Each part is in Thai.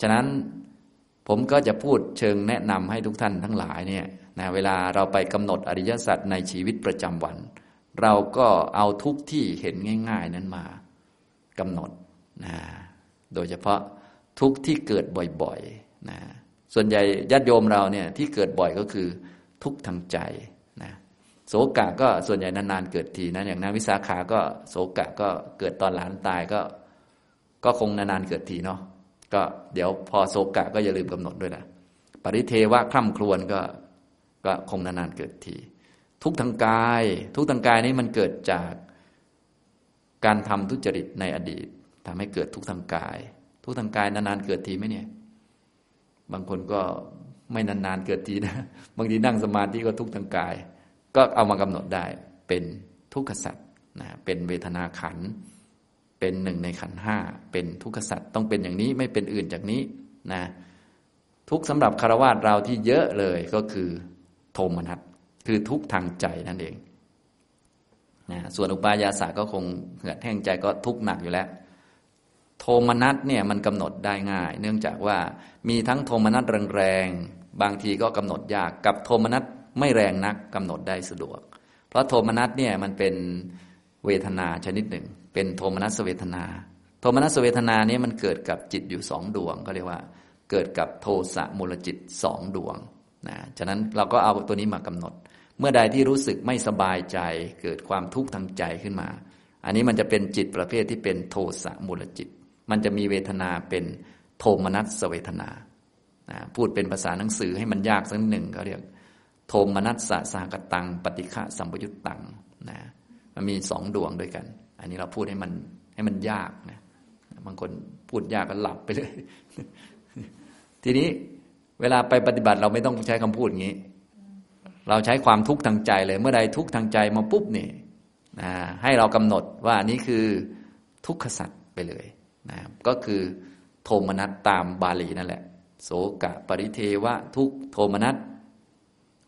ฉะนั้นผมก็จะพูดเชิงแนะนำให้ทุกท่านทั้งหลายเนี่ยนะเวลาเราไปกำหนดอริยสัจในชีวิตประจำวัน เราก็เอาทุกที่เห็นง่าย ๆ นั้นมากำหนดนะโดยเฉพาะทุกที่เกิดบ่อยๆนะส่วนใหญ่ญาติโยมเราเนี่ยที่เกิดบ่อยก็คือทุกทางใจนะโศกะก็ส่วนใหญ่นานๆเกิดทีนะอย่างนางวิสาขาก็โศกะก็เกิดตอนหลานตายก็ ก็คงนานๆเกิดทีเนาะ ก็เดี๋ยวพอโศกะก็อย่าลืมกำหนดด้วยนะ ปริเทวะคร่ำครวญก็ก็คงนานๆเกิดที ทุกทางกาย ทุกทางกายนี้มันเกิดจากการทำทุจริตในอดีตทำให้เกิดทุกทางกาย ทุกทางกายนานๆเกิดทีไหมเนี่ย บางคนก็ไม่นานๆเกิดทีนะ บางทีนั่งสมาธิก็ทุกทางกาย ก็เอามากำหนดได้เป็นทุกขสัตว์นะเป็นเวทนาขัน เป็นหนึ่งในขันห้าเป็นทุกขสัตว์ต้องเป็นอย่างนี้ไม่เป็นอื่นจากนี้นะทุกสำหรับคารวะเราที่เยอะเลยก็คือโทมนัสคือทุกทางใจนั่นเองนะส่วนอุปายาสาก็คงเหือดแห้งใจก็ทุกหนักอยู่แล้ว โทมนัสเนี่ยมันกำหนดได้ง่าย เนื่องจากว่ามีทั้งโทมนัสแรงๆบางทีก็กำหนดยากกับโทมนัสไม่แรงนักกำหนดได้สะดวก เพราะโทมนัสเนี่ยมันเป็นเวทนาชนิดหนึ่ง เป็นโทมนัสเวทนา โทมนัสเวทนานี้มันเกิดกับจิตอยู่สองดวงก็เรียกว่า เกิดกับโทสะมูลจิตสองดวงนะฉะนั้นเราก็เอาตัวนี้มากำหนด เมื่อใดที่รู้สึกไม่สบายใจ เกิดความทุกข์ทางใจขึ้นมา อันนี้มันจะเป็นจิตประเภทที่เป็นโทสะมูลจิต มันจะมีเวทนาเป็นโทมนัสเวทนานะพูดเป็นภาษาหนังสือให้มันยากสักหนึ่งเขาเรียก โทมนัสสะสากตัง ปฏิฆะสัมปยุตตังนะมันมีสองดวงด้วยกัน อันนี้เราพูดให้มันให้มันยากนะบางคนพูดยากก็หลับไปเลย ทีนี้เวลาไปปฏิบัติเราไม่ต้องใช้คำพูดอย่างนี้ เราใช้ความทุกข์ทางใจเลย เมื่อใดทุกข์ทางใจมาปุ๊บนี่นะให้เรากำหนดว่านี่คือทุกขสัตว์ไปเลยนะก็คือโทมนัสตามบาลีนั่นแหละ โสกะปริเทวะทุกโทมนัส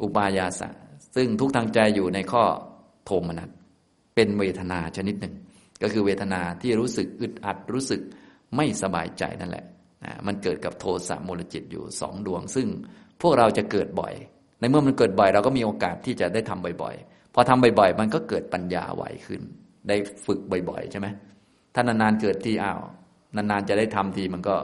อุปายาสะ ซึ่งทุกทางใจอยู่ในข้อโทมนัส เป็นเวทนาชนิดหนึ่ง ก็คือเวทนาที่รู้สึกอึดอัดรู้สึกไม่สบายใจนั่นแหละนะมันเกิดกับโทสะมูลจิตอยู่สองดวง ซึ่งพวกเราจะเกิดบ่อย ในเมื่อมันเกิดบ่อยเราก็มีโอกาสที่จะได้ทำบ่อยๆ พอทำบ่อยๆ มันก็เกิดปัญญาไหวขึ้น ได้ฝึกบ่อยๆ ใช่ไหมถ้านานๆเกิดทีอ้าวนานๆจะได้ทำทีมันก็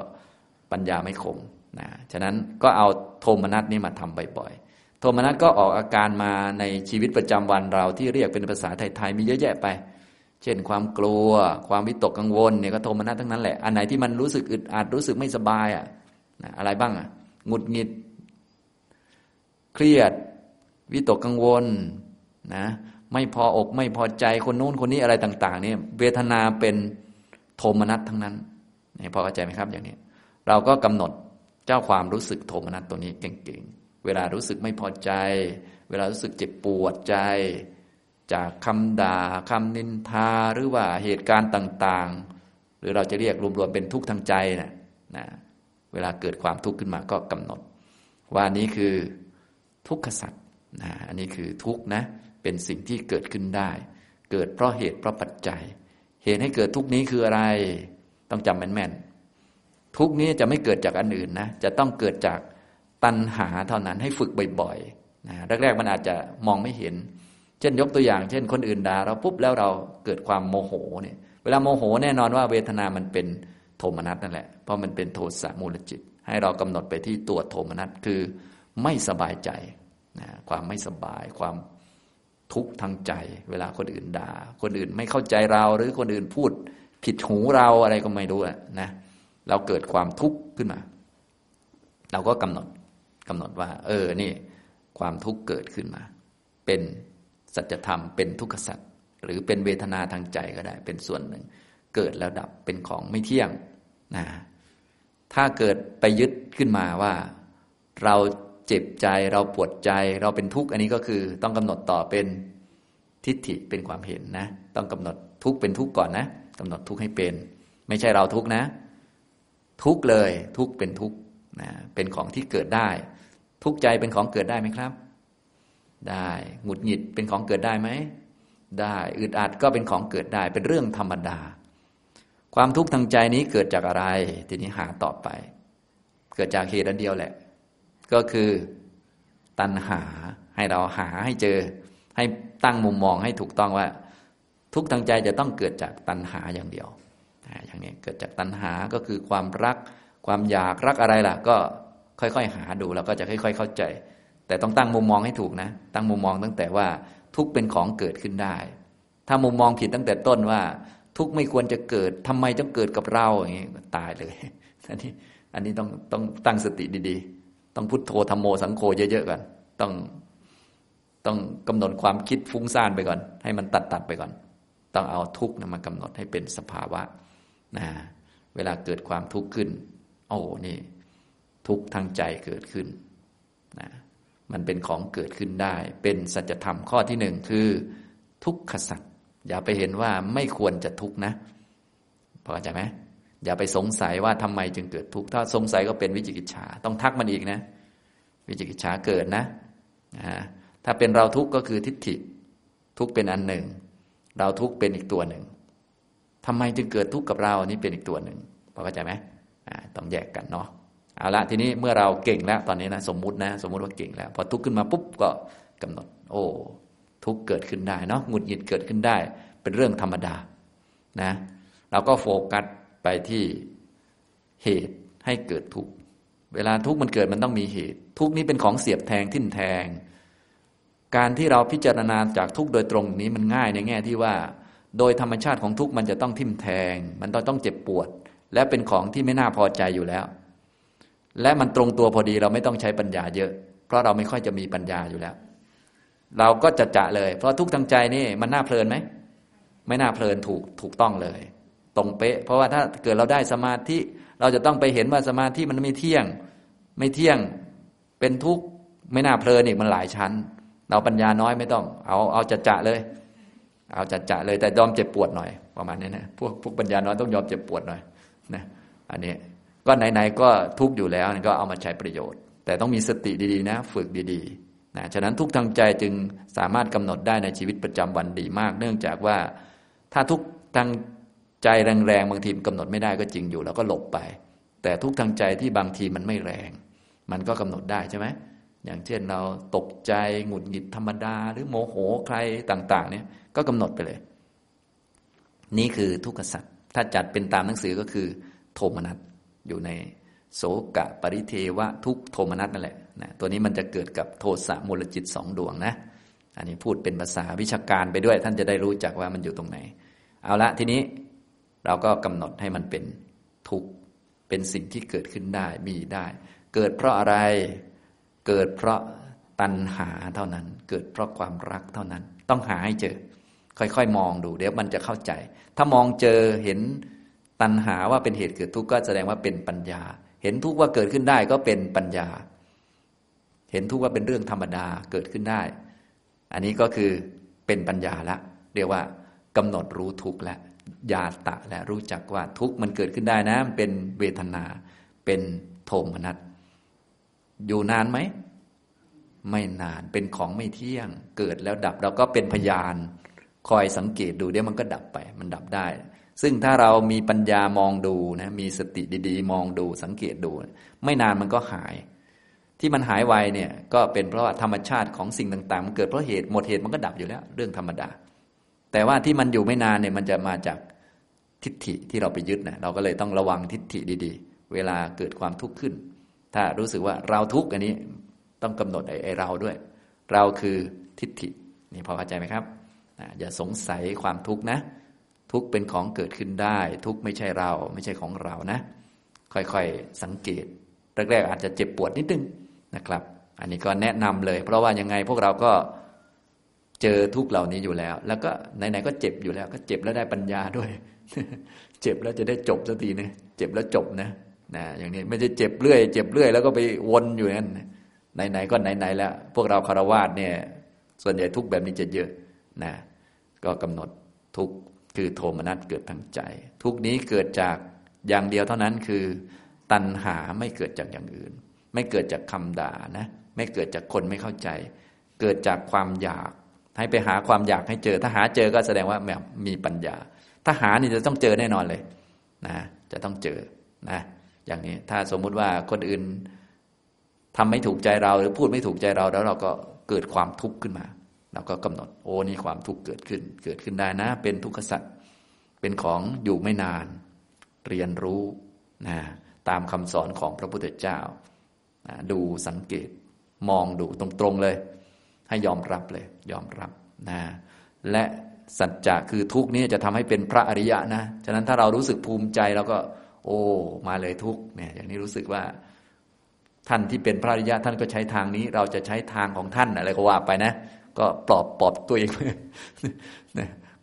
ปัญญาไม่คงนะฉะนั้นก็เอาโทมนัสนี้มาทำบ่อยๆ โทมนัสก็ออกอาการมาในชีวิตประจำวันเราที่เรียกเป็นภาษาไทยๆมีเยอะแยะไป เช่น ความกลัว ความวิตกกังวลเนี่ยก็โทมนัสทั้งนั้นแหละ อันไหนที่มันรู้สึกอึดอัดรู้สึกไม่สบายอะนะอะไรบ้างอะหงุดหงิด เครียด วิตกกังวลนะไม่พออกไม่พอใจคนโน้นคนนี้อะไรต่าง ๆ เนี่ยเวทนาเป็นโทมนัสทั้งนั้นนี่พอเข้าใจไหมครับอย่างนี้ เราก็กำหนดเจ้าความรู้สึกโทมนัสตัวนี้เก่งๆ เวลารู้สึกไม่พอใจ เวลารู้สึกเจ็บปวดใจ จากคำด่าคำนินทาหรือว่าเหตุการณ์ต่าง ๆ หรือเราจะเรียกรวมๆเป็นทุกข์ทางใจนะนะเวลาเกิดความทุกข์ขึ้นมาก็กำหนด ว่านี้คือทุกขสัตว์นะอันนี้คือทุกข์นะเป็นสิ่งที่เกิดขึ้นได้ เกิดเพราะเหตุเพราะปัจจัย เหตุให้เกิดทุกข์นี้คืออะไร ต้องจำแม่นๆทุกนี้จะไม่เกิดจากอันอื่นนะ จะต้องเกิดจาก ตัณหาเท่านั้นให้ฝึกบ่อยๆนะแรกๆมันอาจจะมองไม่เห็น เช่นยกตัวอย่าง เช่นคนอื่นด่าเราปุ๊บแล้วเราเกิดความโมโหเนี่ยเวลาโมโหแน่นอนว่าเวทนามันเป็นโทมนัสนั่นแหละ เพราะมันเป็นโทสะมูลจิต ให้เรากำหนดไปที่ตัวโทมนัสคือไม่สบายใจนะความไม่สบายความทุกข์ทางใจ เวลาคนอื่นด่า คนอื่นไม่เข้าใจเราหรือคนอื่นพูดผิดหูเราอะไรก็ไม่รู้นะเราเกิดความทุกข์ขึ้นมา เราก็กำหนด กำหนดว่า เออนี่ ความทุกข์เกิดขึ้นมา เป็นสัจธรรมเป็นทุกขสัจหรือเป็นเวทนาทางใจก็ได้ เป็นส่วนหนึ่ง เกิดแล้วดับเป็นของไม่เที่ยงนะถ้าเกิดไปยึดขึ้นมาว่า เราเจ็บใจเราปวดใจ เราเป็นทุกข์อันนี้ก็คือ ต้องกำหนดต่อเป็นทิฏฐิเป็นความเห็นนะ ต้องกำหนดทุกข์เป็นทุกข์ก่อนนะกำหนดทุกข์ให้เป็น ไม่ใช่เราทุกข์นะ ทุกข์เลย ทุกข์เป็นทุกข์นะเป็นของที่เกิดได้ ทุกใจเป็นของเกิดได้ไหมครับ ได้หงุดหงิดเป็นของเกิดได้ไหมได้อึดอัดก็เป็นของเกิดได้เป็นเรื่องธรรมดา ความทุกข์ทางใจนี้เกิดจากอะไร ทีนี้หาต่อไป เกิดจากเหตุอันเดียวแหละ ก็คือตัณหาให้เราหาให้เจอ ให้ตั้งมุมมองให้ถูกต้องว่า ทุกทางใจจะต้องเกิดจากตัณหาอย่างเดียวอย่างนี้เกิดจากตัณหาก็คือความรัก ความอยากรักอะไรล่ะ ก็ ค่อย ๆ หาดูแล้วก็จะค่อย ๆ เข้าใจ แต่ต้องตั้งมุมมองให้ถูกนะ ตั้งมุมมองตั้งแต่ว่าทุกเป็นของเกิดขึ้นได้ ถ้ามุมมองผิดตั้งแต่ต้นว่า ทุกไม่ควรจะเกิดทำไมต้องเกิดกับเราอย่างนี้ตายเลยอันนี้อันนี้ต้องต้องตั้งสติดีๆ ต้องพุทโธธรรมโมสังโฆเยอะๆก่อนต้องต้องกำหนดความคิดฟุ้งซ่านไปก่อน ให้มันตัดตัดไปก่อน ต้องเอาทุกข์นะมากำหนดให้เป็นสภาวะนะเวลาเกิดความทุกข์ขึ้น โอ้นี่ ทุกข์ทางใจเกิดขึ้นนะมันเป็นของเกิดขึ้นได้ เป็นสัจธรรมข้อที่หนึ่งคือ ทุกขสัจอย่าไปเห็นว่าไม่ควรจะทุกข์นะพอเข้าใจไหมอย่าไปสงสัยว่าทำไมจึงเกิดทุกข์ถ้าสงสัยก็เป็นวิจิกิจฉาต้องทักมันอีกนะ วิจิกิจฉาเกิดนะถ้าเป็นเราทุกข์ก็คือทิฏฐิ ทุกข์เป็นอันหนึ่ง เราทุกข์เป็นอีกตัวหนึ่งทำไมจึงเกิดทุกข์กับเราอันี่เป็นอีกตัวหนึ่งพอเข้าใจไหมต้องแยกกันเนาะ เอาละทีนี้เมื่อเราเก่งแล้วตอนนี้นะสมมุตินะ สมมุติว่าเก่งแล้ว พอทุกข์ขึ้นมาปุ๊บก็กำหนด โอ้ ทุกข์เกิดขึ้นได้เนาะหงุดหงิดเกิดขึ้นได้ เป็นเรื่องธรรมดานะเราก็โฟกัสไปที่เหตุให้เกิดทุกข์เวลาทุกข์มันเกิดมันต้องมีเหตุ ทุกข์นี้เป็นของเสียบแทงทิ่นแทง การที่เราพิจารณาจากทุกข์โดยตรงนี้มันง่ายในแง่ที่ว่า โดยธรรมชาติของทุกข์มันจะต้องทิ่มแทง มันต้องเจ็บปวด และเป็นของที่ไม่น่าพอใจอยู่แล้ว และมันตรงตัวพอดีเราไม่ต้องใช้ปัญญาเยอะ เพราะเราไม่ค่อยจะมีปัญญาอยู่แล้ว เราก็จะจะเลย เพราะทุกทางใจนี่มันน่าเพลินไหมไม่น่าเพลินถูกถูกต้องเลย ตรงเป๊ะ เพราะว่าถ้าเกิดเราได้สมาธิเราจะต้องไปเห็นว่าสมาธิมันไม่เที่ยง ไม่เที่ยงเป็นทุกข์ไม่น่าเพลินอีกมันหลายชั้น เราปัญญาน้อยไม่ต้อง เอาเอาจัดจะเลย เอาจัดจะเลยแต่ยอมเจ็บปวดหน่อยประมาณนี้นะพวกพวกปัญญาน้อยต้องยอมเจ็บปวดหน่อยนะอันนี้ ก็ไหนๆก็ทุกข์อยู่แล้วก็เอามาใช้ประโยชน์ แต่ต้องมีสติดีๆนะ ฝึกดีๆนะฉะนั้นทุกทางใจจึงสามารถกำหนดได้ในชีวิตประจำวันดีมาก เนื่องจากว่าถ้าทุกทางใจแรงๆบางทีกำหนดไม่ได้ก็จริงอยู่ แล้วก็หลบไป แต่ทุกทางใจที่บางทีมันไม่แรง มันก็กำหนดได้ใช่ไหมอย่างเช่นเราตกใจหงุดหงิดธรรมดา หรือโมโหใครต่าง ๆ เนี่ยก็กำหนดไปเลย นี่คือทุกขสัตว์ถ้าจัดเป็นตามหนังสือก็คือ โทมนัส อยู่ในโสกะปริเทวะทุกโทมนัสนั่นแหละนะตัวนี้มันจะเกิดกับโทสะมูลจิตสองดวงนะ อันนี้พูดเป็นภาษาวิชาการไปด้วย ท่านจะได้รู้จักว่ามันอยู่ตรงไหน เอาละทีนี้เราก็กำหนดให้มันเป็นทุกข์เป็นสิ่งที่เกิดขึ้นได้มีได้ เกิดเพราะอะไรเกิดเพราะตัณหาเท่านั้น เกิดเพราะความรักเท่านั้น ต้องหาให้เจอ ค่อยๆ มองดู เดี๋ยวมันจะเข้าใจ ถ้ามองเจอเห็น ตัณหาว่าเป็นเหตุเกิดทุกข์ก็แสดงว่าเป็นปัญญา เห็นทุกข์ว่าเกิดขึ้นได้ก็เป็นปัญญา เห็นทุกข์ว่าเป็นเรื่องธรรมดาเกิดขึ้นได้ อันนี้ก็คือเป็นปัญญาละ เรียกว่ากำหนดรู้ทุกข์แล้วญาตะและรู้จักว่าทุกข์มันเกิดขึ้นได้นะเป็นเวทนา เป็นโทมนัสอยู่นานไหมไม่นานเป็นของไม่เที่ยง เกิดแล้วดับเราก็เป็นพยาน คอยสังเกตดูเดี๋ยวมันก็ดับไป มันดับได้ ซึ่งถ้าเรามีปัญญามองดูนะมีสติดีๆ มองดูสังเกตดู ไม่นานมันก็หาย ที่มันหายไวเนี่ยก็เป็นเพราะธรรมชาติของสิ่งต่างๆมันเกิดเพราะเหตุหมดเหตุมันก็ดับอยู่แล้ว เรื่องธรรมดา แต่ว่าที่มันอยู่ไม่นานเนี่ยมันจะมาจากทิฏฐิที่เราไปยึดนะเราก็เลยต้องระวังทิฏฐิดีๆ เวลาเกิดความทุกข์ขึ้น ถ้ารู้สึกว่าเราทุกข์อันนี้ต้องกำหนดไอ้เราด้วย เราคือทิฏฐินี่พอเข้าใจไหมครับอย่าสงสัยความทุกข์นะ ทุกเป็นของเกิดขึ้นได้ ทุกไม่ใช่เราไม่ใช่ของเรานะ ค่อยๆสังเกตแรกๆอาจจะเจ็บปวดนิดนึงนะครับ อันนี้ก็แนะนำเลย เพราะว่ายังไงพวกเราก็เจอทุกเหล่านี้อยู่แล้ว แล้วก็ไหนๆก็เจ็บอยู่แล้ว ก็เจ็บแล้วได้ปัญญาด้วย เจ็บแล้วจะได้จบสักทีนะเจ็บแล้วจบนะนะอย่างนี้ไม่ใช่เจ็บเรื่อยเจ็บเรื่อยแล้วก็ไปวนอยู่นั่นไหนๆก็ไหนๆแล้ว พวกเราคารวาสเนี่ย ส่วนใหญ่ทุกแบบนี้จะเยอะนะก็กำหนดทุก คือโทมนัสเกิดทางใจ ทุกนี้เกิดจากอย่างเดียวเท่านั้นคือ ตัณหาไม่เกิดจากอย่างอื่น ไม่เกิดจากคำด่านะไม่เกิดจากคนไม่เข้าใจ เกิดจากความอยาก ให้ไปหาความอยากให้เจอ ถ้าหาเจอก็แสดงว่าแบบมีปัญญา ถ้าหานี่จะต้องเจอแน่นอนเลยนะจะต้องเจอนะอย่างนี้ถ้าสมมุติว่าคนอื่นทำไม่ถูกใจเราหรือพูดไม่ถูกใจเราแล้วเราก็เกิดความทุกข์ขึ้นมา เราก็กำหนดโอ้นี่ความทุกข์เกิดขึ้น เกิดขึ้นได้นะ เป็นทุกขสัตว์เป็นของอยู่ไม่นาน เรียนรู้นะตามคำสอนของพระพุทธเจ้าดูสังเกตมองดูตรงๆเลย ให้ยอมรับเลย ยอมรับนะและสัจจะคือทุกนี้จะทำให้เป็นพระอริยะนะฉะนั้นถ้าเรารู้สึกภูมิใจเราก็ โอ้มาเลยทุกเนี่ยอย่างนี้รู้สึกว่าท่านที่เป็นพระอริยะท่านก็ใช้ทางนี้ เราจะใช้ทางของท่านอะไรก็ว่าไปนะ ก็ปลอบปลอบตัวเอง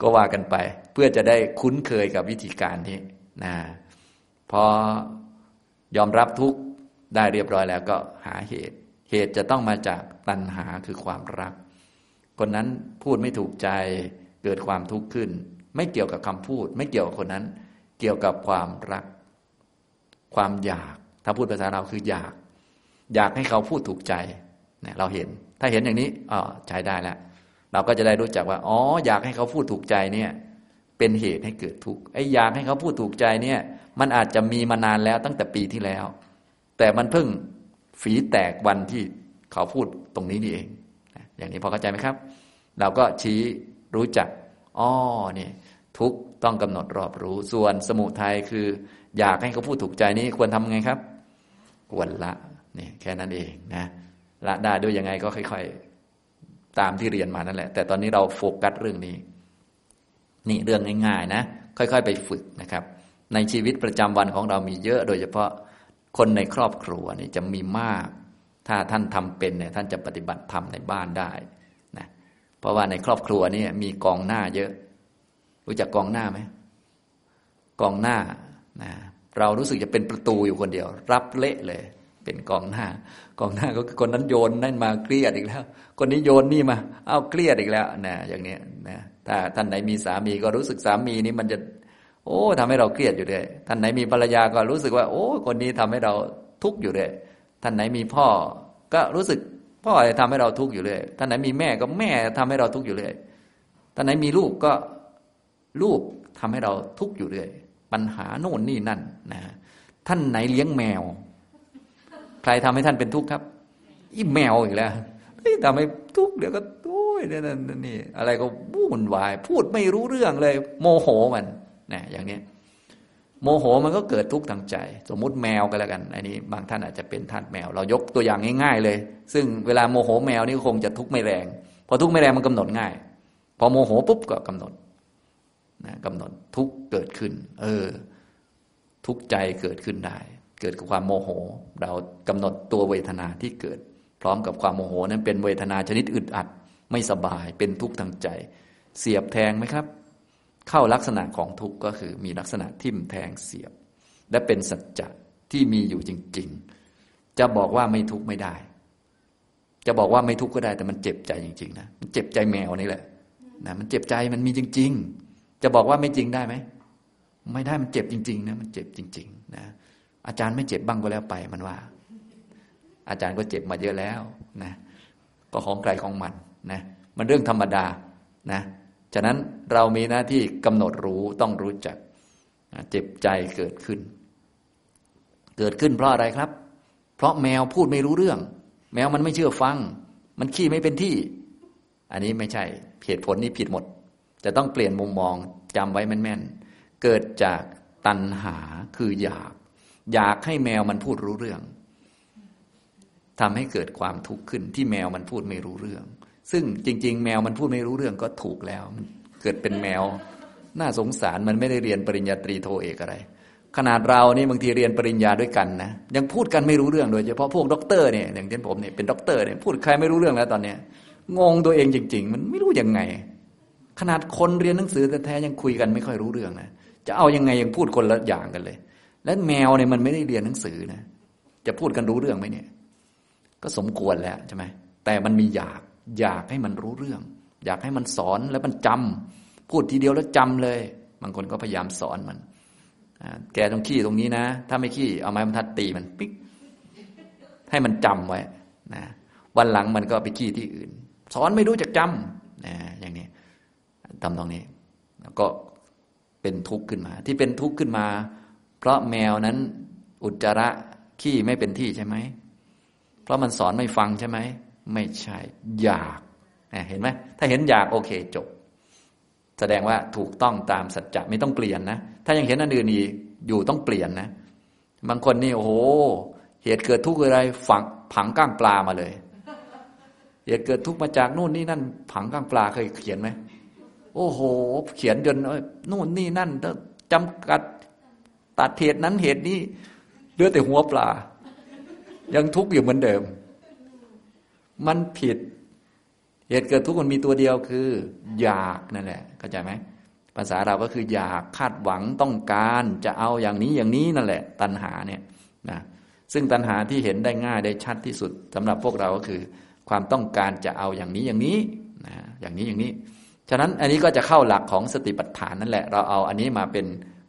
ก็ว่ากันไป เพื่อจะได้คุ้นเคยกับวิธีการนี้นะพอยอมรับทุกได้เรียบร้อยแล้วก็หาเหตุ เหตุจะต้องมาจากตัณหาคือความรัก คนนั้นพูดไม่ถูกใจเกิดความทุกข์ขึ้น ไม่เกี่ยวกับคำพูด ไม่เกี่ยวกับคนนั้น เกี่ยวกับความรัก ความอยาก ถ้าพูดภาษาเราคืออยาก อยากให้เขาพูดถูกใจเนี่ยเราเห็น ถ้าเห็นอย่างนี้อ๋อใช้ได้แล้วเราก็จะได้รู้จักว่า อ๋อ อยากให้เขาพูดถูกใจเนี่ย เป็นเหตุให้เกิดทุกข์ไอ้อยากให้เขาพูดถูกใจเนี่ย มันอาจจะมีมานานแล้วตั้งแต่ปีที่แล้ว แต่มันเพิ่งฝีแตกวันที่เขาพูดตรงนี้นี่เอง อย่างนี้พอเข้าใจไหมครับ เราก็ชี้รู้จักอ๋อนี่ทุกต้องกำหนดรอบรู้ ส่วนสมุทัยคือ อยากให้เขาพูดถูกใจนี้ควรทำไงครับ ควรละนี่แค่นั้นเองนะ ละได้ด้วยยังไงก็ค่อยๆ ตามที่เรียนมานั่นแหละ แต่ตอนนี้เราโฟกัสเรื่องนี้ นี่เรื่องง่าย ๆ นะ ค่อย ๆ ไปฝึกนะครับ ในชีวิตประจำวันของเรามีเยอะ โดยเฉพาะคนในครอบครัวนี่จะมีมาก ถ้าท่านทำเป็นเนี่ยท่านจะปฏิบัติธรรมในบ้านได้นะเพราะว่าในครอบครัวนี่มีกองหน้าเยอะ รู้จักกองหน้าไหมกองหน้านะเรารู้สึกจะเป็นประตูอยู่คนเดียว รับเละเลย เป็นกองหน้า กองหน้าก็คือคนนั้นโยนนั่นมาเครียดอีกแล้ว คนนี้โยนนี่มา เอาเครียดอีกแล้วนะอย่างนี้นะถ้าท่านไหนมีสามีก็รู้สึกสามีนี้มันจะ โอ้ทำให้เราเครียดอยู่เลยท่านไหนมีภรรยาก็รู้สึกว่า โอ้ คนนี้ทำให้เราทุกข์อยู่เลยท่านไหนมีพ่อ ก็รู้สึกพ่อจะทำให้เราทุกข์อยู่เลยท่านไหนมีแม่ก็แม่ทำให้เราทุกข์อยู่เลยท่านไหนมีลูกก็ลูกทำให้เราทุกข์อยู่เลยปัญหาโน่นนี่นั่นนะท่านไหนเลี้ยงแมว ใครทำให้ท่านเป็นทุกข์ครับอีแมวอีกแล้วทำให้ทุกข์เดี๋ยวก็โอ้ยนี่นนี่อะไรก็วุ่นวาย พูดไม่รู้เรื่องเลย โมโหมันนะอย่างนี้โมโหมันก็เกิดทุกข์ทางใจ สมมุติแมวก็แล้วกัน อันนี้ บางท่านอาจจะเป็นท่าสแมว เรายกตัวอย่างง่ายๆเลย ซึ่งเวลาโมโหแมวนี่คงจะทุกข์ไม่แรง พอทุกข์ไม่แรงมันกำหนดง่าย พอโมโหปุ๊บก็กำหนดนะกำหนดทุกข์เกิดขึ้น เออ ทุกข์ใจเกิดขึ้นได้ เกิดกับความโมโห เรากำหนดตัวเวทนาที่เกิด พร้อมกับความโมโหนั้นเป็นเวทนาชนิดอึดอัด ไม่สบายเป็นทุกข์ทางใจ เสียบแทงไหมครับ เข้าลักษณะของทุกข์ก็คือมีลักษณะทิ่มแทงเสียบ และเป็นสัจจะที่มีอยู่จริง ๆ จะบอกว่าไม่ทุกข์ไม่ได้ จะบอกว่าไม่ทุกข์ก็ได้แต่มันเจ็บใจจริงๆนะมันเจ็บใจแมวนี่แหละนะมันเจ็บใจมันมีจริง ๆ จะบอกว่าไม่จริงได้ไหมไม่ได้มันเจ็บจริง ๆ นะ มันเจ็บจริง ๆ นะ อาจารย์ไม่เจ็บบ้างก็แล้วไปมันว่า อาจารย์ก็เจ็บมาเยอะแล้วนะก็ของใครของมันนะมันเรื่องธรรมดานะฉะนั้นเรามีหน้าที่กำหนดรู้ต้องรู้จักเจ็บใจเกิดขึ้น เกิดขึ้นเพราะอะไรครับ เพราะแมวพูดไม่รู้เรื่อง แมวมันไม่เชื่อฟัง มันขี้ไม่เป็นที่ อันนี้ไม่ใช่เหตุผลนี้ผิดหมด จะต้องเปลี่ยนมุมมองจำไว้แม่นๆเกิดจากตัณหาคืออยาก อยากให้แมวมันพูดรู้เรื่องทำให้เกิดความทุกข์ขึ้นที่แมวมันพูดไม่รู้เรื่อง ซึ่งจริง ๆ แมวมันพูดไม่รู้เรื่องก็ถูกแล้วมันเกิดเป็นแมว น่าสงสารมันไม่ได้เรียนปริญญาตรีโทเอกอะไร ขนาดเรานี่บางทีเรียนปริญญาด้วยกันนะยังพูดกันไม่รู้เรื่องโดยเฉพาะพวกด็อกเตอร์เนี่ยอย่างเช่นผมเนี่ยเป็นด็อกเตอร์เนี่ยพูดใครไม่รู้เรื่องแล้วตอนเนี้ยงงตัวเองจริง ๆ มันไม่รู้ยังไง ขนาดคนเรียนหนังสือแท้ๆยังคุยกันไม่ค่อยรู้เรื่องนะจะเอายังไงยังพูดคนละอย่างกันเลย และแมวเนี่ยมันไม่ได้เรียนหนังสือนะจะพูดกันรู้เรื่องไหมเนี่ย ก็สมควรแล้วใช่ไหมแต่มันมีอยากอยากให้มันรู้เรื่อง อยากให้มันสอนแล้วมันจำพูดทีเดียวแล้วจำเลย บางคนก็พยายามสอนมันแกต้องขี้ตรงนี้นะ ถ้าไม่ขี้เอาไม้บรรทัดตีมันปิ๊กให้มันจำไว้นะวันหลังมันก็ไปขี้ที่อื่น สอนไม่รู้จักจำนะอย่างนี้ทำตรงนี้ แล้วก็เป็นทุกข์ขึ้นมา ที่เป็นทุกข์ขึ้นมา เพราะแมวนั้นอุจจาระขี้ไม่เป็นที่ใช่ไหม เพราะมันสอนไม่ฟังใช่ไหม ไม่ใช่ อยากเห็นไหม ถ้าเห็นอยากโอเคจบ แสดงว่าถูกต้องตามสัจจะไม่ต้องเปลี่ยนนะ ถ้ายังเห็นอันอื่นอีกอยู่ต้องเปลี่ยนนะ บางคนนี่โอ้โห เหตุเกิดทุกข์อะไรฝังผังก้างปลามาเลย เหตุเกิดทุกข์มาจากนู่นนี่นั่น ผังก้างปลาเคยเขียนไหม โอ้โห เขียนจนนู่นนี่นั่นจำกัด ตัดเหตุนั้นเหตุนี้เหลือแต่หัวปลา ยังทุกข์อยู่เหมือนเดิม มันผิด เหตุเกิดทุกข์มันมีตัวเดียวคือ อยากนั่นแหละเข้าใจไหมภาษาเราก็คืออยากคาดหวังต้องการจะเอาอย่างนี้อย่างนี้นั่นแหละ ตัณหาเนี่ยนะซึ่งตัณหาที่เห็นได้ง่ายได้ชัดที่สุดสำหรับพวกเราก็คือ ความต้องการจะเอาอย่างนี้อย่างนี้นะอย่างนี้อย่างนี้ ฉะนั้นอันนี้ก็จะเข้าหลักของสติปัฏฐานนั่นแหละ เราเอาอันนี้มาเป็น